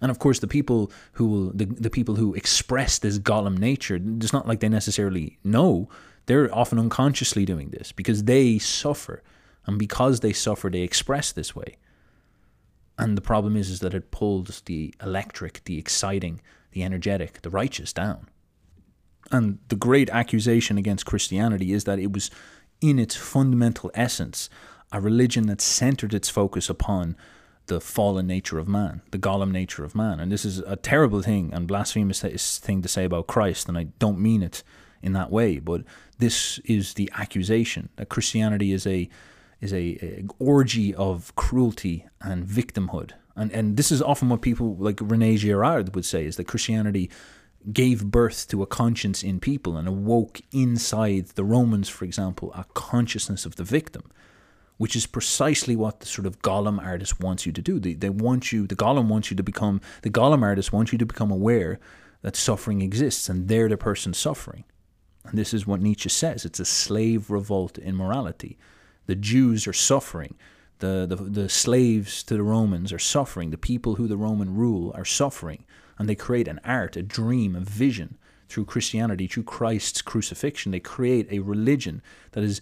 And of course, the people who will, the, the people who express this Gollum nature, it's not like they necessarily know. They're often unconsciously doing this because they suffer. And because they suffer, they express this way. And the problem is, is that it pulls the electric, the exciting, the energetic, the righteous down. And the great accusation against Christianity is that it was, in its fundamental essence, a religion that centered its focus upon the fallen nature of man, the Gollum nature of man. And this is a terrible thing and blasphemous thing to say about Christ, and I don't mean it in that way, but this is the accusation that Christianity is a is a, a, orgy of cruelty and victimhood. And and this is often what people like Rene Girard would say is that Christianity gave birth to a conscience in people and awoke inside the Romans, for example, a consciousness of the victim, which is precisely what the sort of Gollum artist wants you to do. They, they want you, the Gollum wants you to become, the Gollum artist wants you to become aware that suffering exists and they're the person suffering. And this is what Nietzsche says it's a slave revolt in morality the Jews are suffering. The, the, the slaves to the Romans are suffering. The people who the Roman rule are suffering. And they create an art, a dream, a vision through Christianity, through Christ's crucifixion. They create a religion that is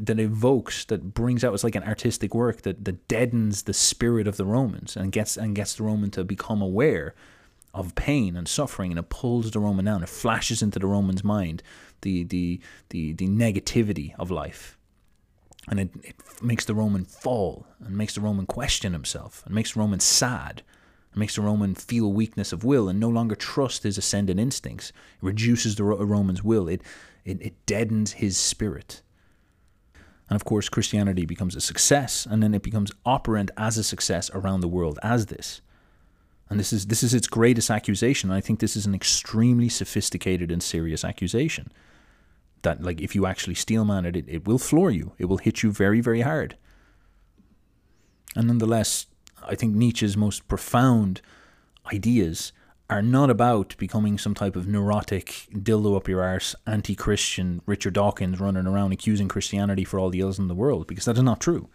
that evokes that brings out it's like an artistic work that, that deadens the spirit of the Romans and gets and gets the Roman to become aware of pain and suffering and it pulls the Roman down. It flashes into the Roman's mind the the the, the negativity of life. And it, it makes the Roman fall and makes the Roman question himself and makes the Roman sad. It makes the Roman feel weakness of will and no longer trust his ascendant instincts. It reduces the Roman's will. It, it, it deadens his spirit. And of course, Christianity becomes a success, and then it becomes operant as a success around the world as this. And this is this is its greatest accusation. And I think this is an extremely sophisticated and serious accusation. That like if you actually steel man it, it, will floor you. It will hit you very, very hard. And nonetheless, I think Nietzsche's most profound ideas are not about becoming some type of neurotic dildo up your arse, anti-Christian Richard Dawkins running around accusing Christianity for all the ills in the world, because that is not true.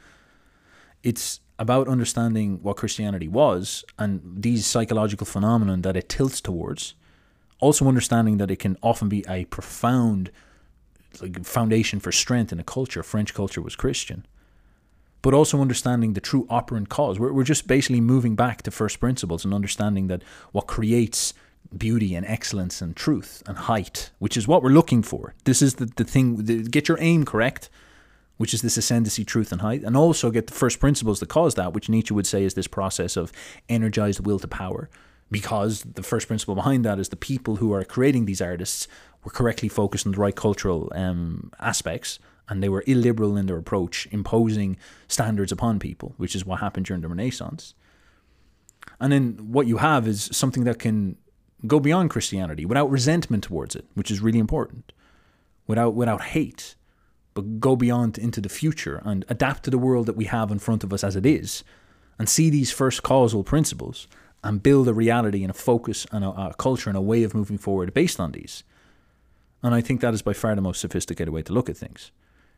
It's about understanding what Christianity was and these psychological phenomena that it tilts towards. Also understanding that it can often be a profound like foundation for strength in a culture. French culture was Christian but also understanding the true operant cause. We're, we're just basically moving back to first principles and understanding that what creates beauty and excellence and truth and height, which is what we're looking for. This is the, the thing, the, get your aim correct, which is this ascendancy, truth, and height, and also get the first principles that cause that, which Nietzsche would say is this process of energized will to power. Because the first principle behind that is the people who are creating these artists were correctly focused on the right cultural um, aspects and they were illiberal in their approach, imposing standards upon people, which is what happened during the Renaissance. And then what you have is something that can go beyond Christianity without resentment towards it, which is really important, without without hate, but go beyond into the future and adapt to the world that we have in front of us as it is, and see these first causal principles and build a reality and a focus and a, a culture and a way of moving forward based on these. And I think that is by far the most sophisticated way to look at things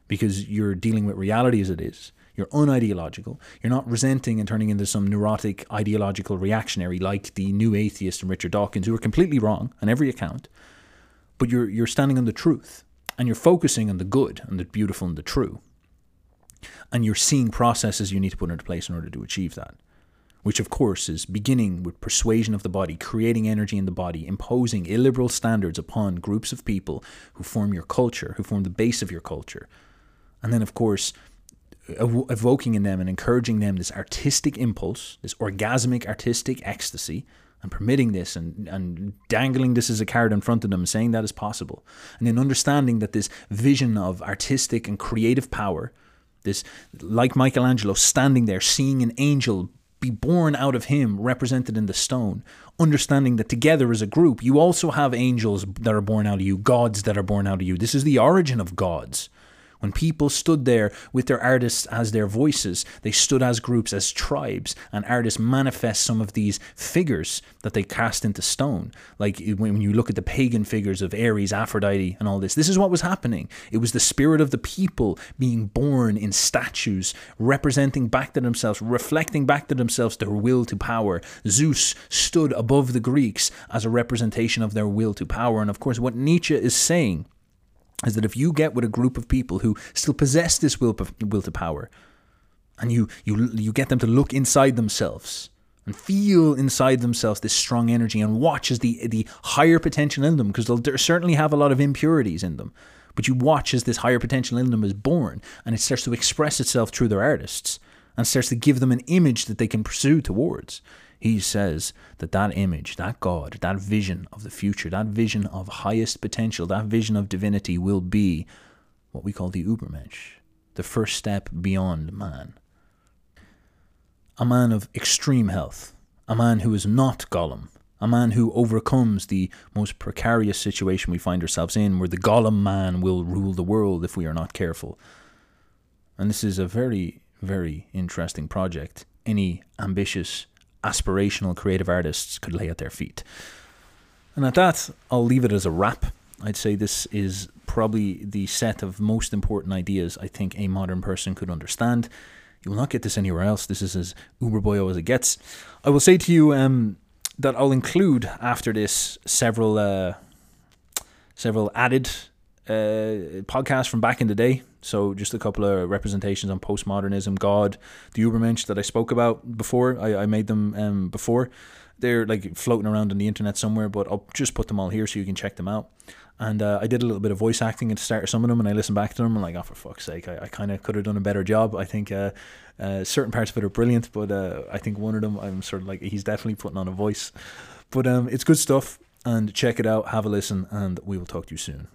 because you're dealing with reality as it is. You're unideological. You're not resenting and turning into some neurotic ideological reactionary like the new atheist and Richard Dawkins, who are completely wrong on every account. But you're you're standing on the truth and you're focusing on the good and the beautiful and the true. And you're seeing processes you need to put into place in order to achieve that. Which, of course, is beginning with persuasion of the body, creating energy in the body, imposing illiberal standards upon groups of people who form your culture, who form the base of your culture, and then, of course, ev- evoking in them and encouraging them this artistic impulse, this orgasmic artistic ecstasy, and permitting this and, and dangling this as a card in front of them, saying that is possible. And then understanding that this vision of artistic and creative power, this, like Michelangelo, standing there, seeing an angel be born out of him, represented in the stone, understanding that together as a group, you also have angels that are born out of you, gods that are born out of you. This is the origin of gods. When people stood there with their artists as their voices, they stood as groups, as tribes, and artists manifest some of these figures that they cast into stone. Like when you look at the pagan figures of Ares, Aphrodite, and all this, this is what was happening. It was the spirit of the people being born in statues, representing back to themselves, reflecting back to themselves their will to power. Zeus stood above the Greeks as a representation of their will to power. And of course, what Nietzsche is saying is that if you get with a group of people who still possess this will, will to power, and you, you, you get them to look inside themselves and feel inside themselves this strong energy and watch as the, the higher potential in them, because they'll certainly have a lot of impurities in them, but you watch as this higher potential in them is born and it starts to express itself through their artists and starts to give them an image that they can pursue towards he says that that image, that God, that vision of the future, that vision of highest potential, that vision of divinity will be what we call the Übermensch, the first step beyond man. A man of extreme health, a man who is not Gollum, a man who overcomes the most precarious situation we find ourselves in, where the Gollum man will rule the world if we are not careful. And this is a very, very interesting project. Any ambitious aspirational creative artists could lay at their feet. And at that, I'll leave it as a wrap. I'd say this is probably the set of most important ideas I think a modern person could understand. You will not get this anywhere else. This is as uber boyo as it gets. I will say to you um, that I'll include after this several uh, several added uh, podcasts from back in the day. So just a couple of representations on postmodernism, God, the Ubermensch that I spoke about before. I, I made them um, before. They're like floating around on the internet somewhere, but I'll just put them all here so you can check them out. And uh, I did a little bit of voice acting at the start of some of them, and I listened back to them and like, oh, for fuck's sake, I, I kind of could have done a better job. I think uh, uh, certain parts of it are brilliant, but uh, I think one of them, I'm sort of like, he's definitely putting on a voice. But um, it's good stuff, and check it out, have a listen, and we will talk to you soon.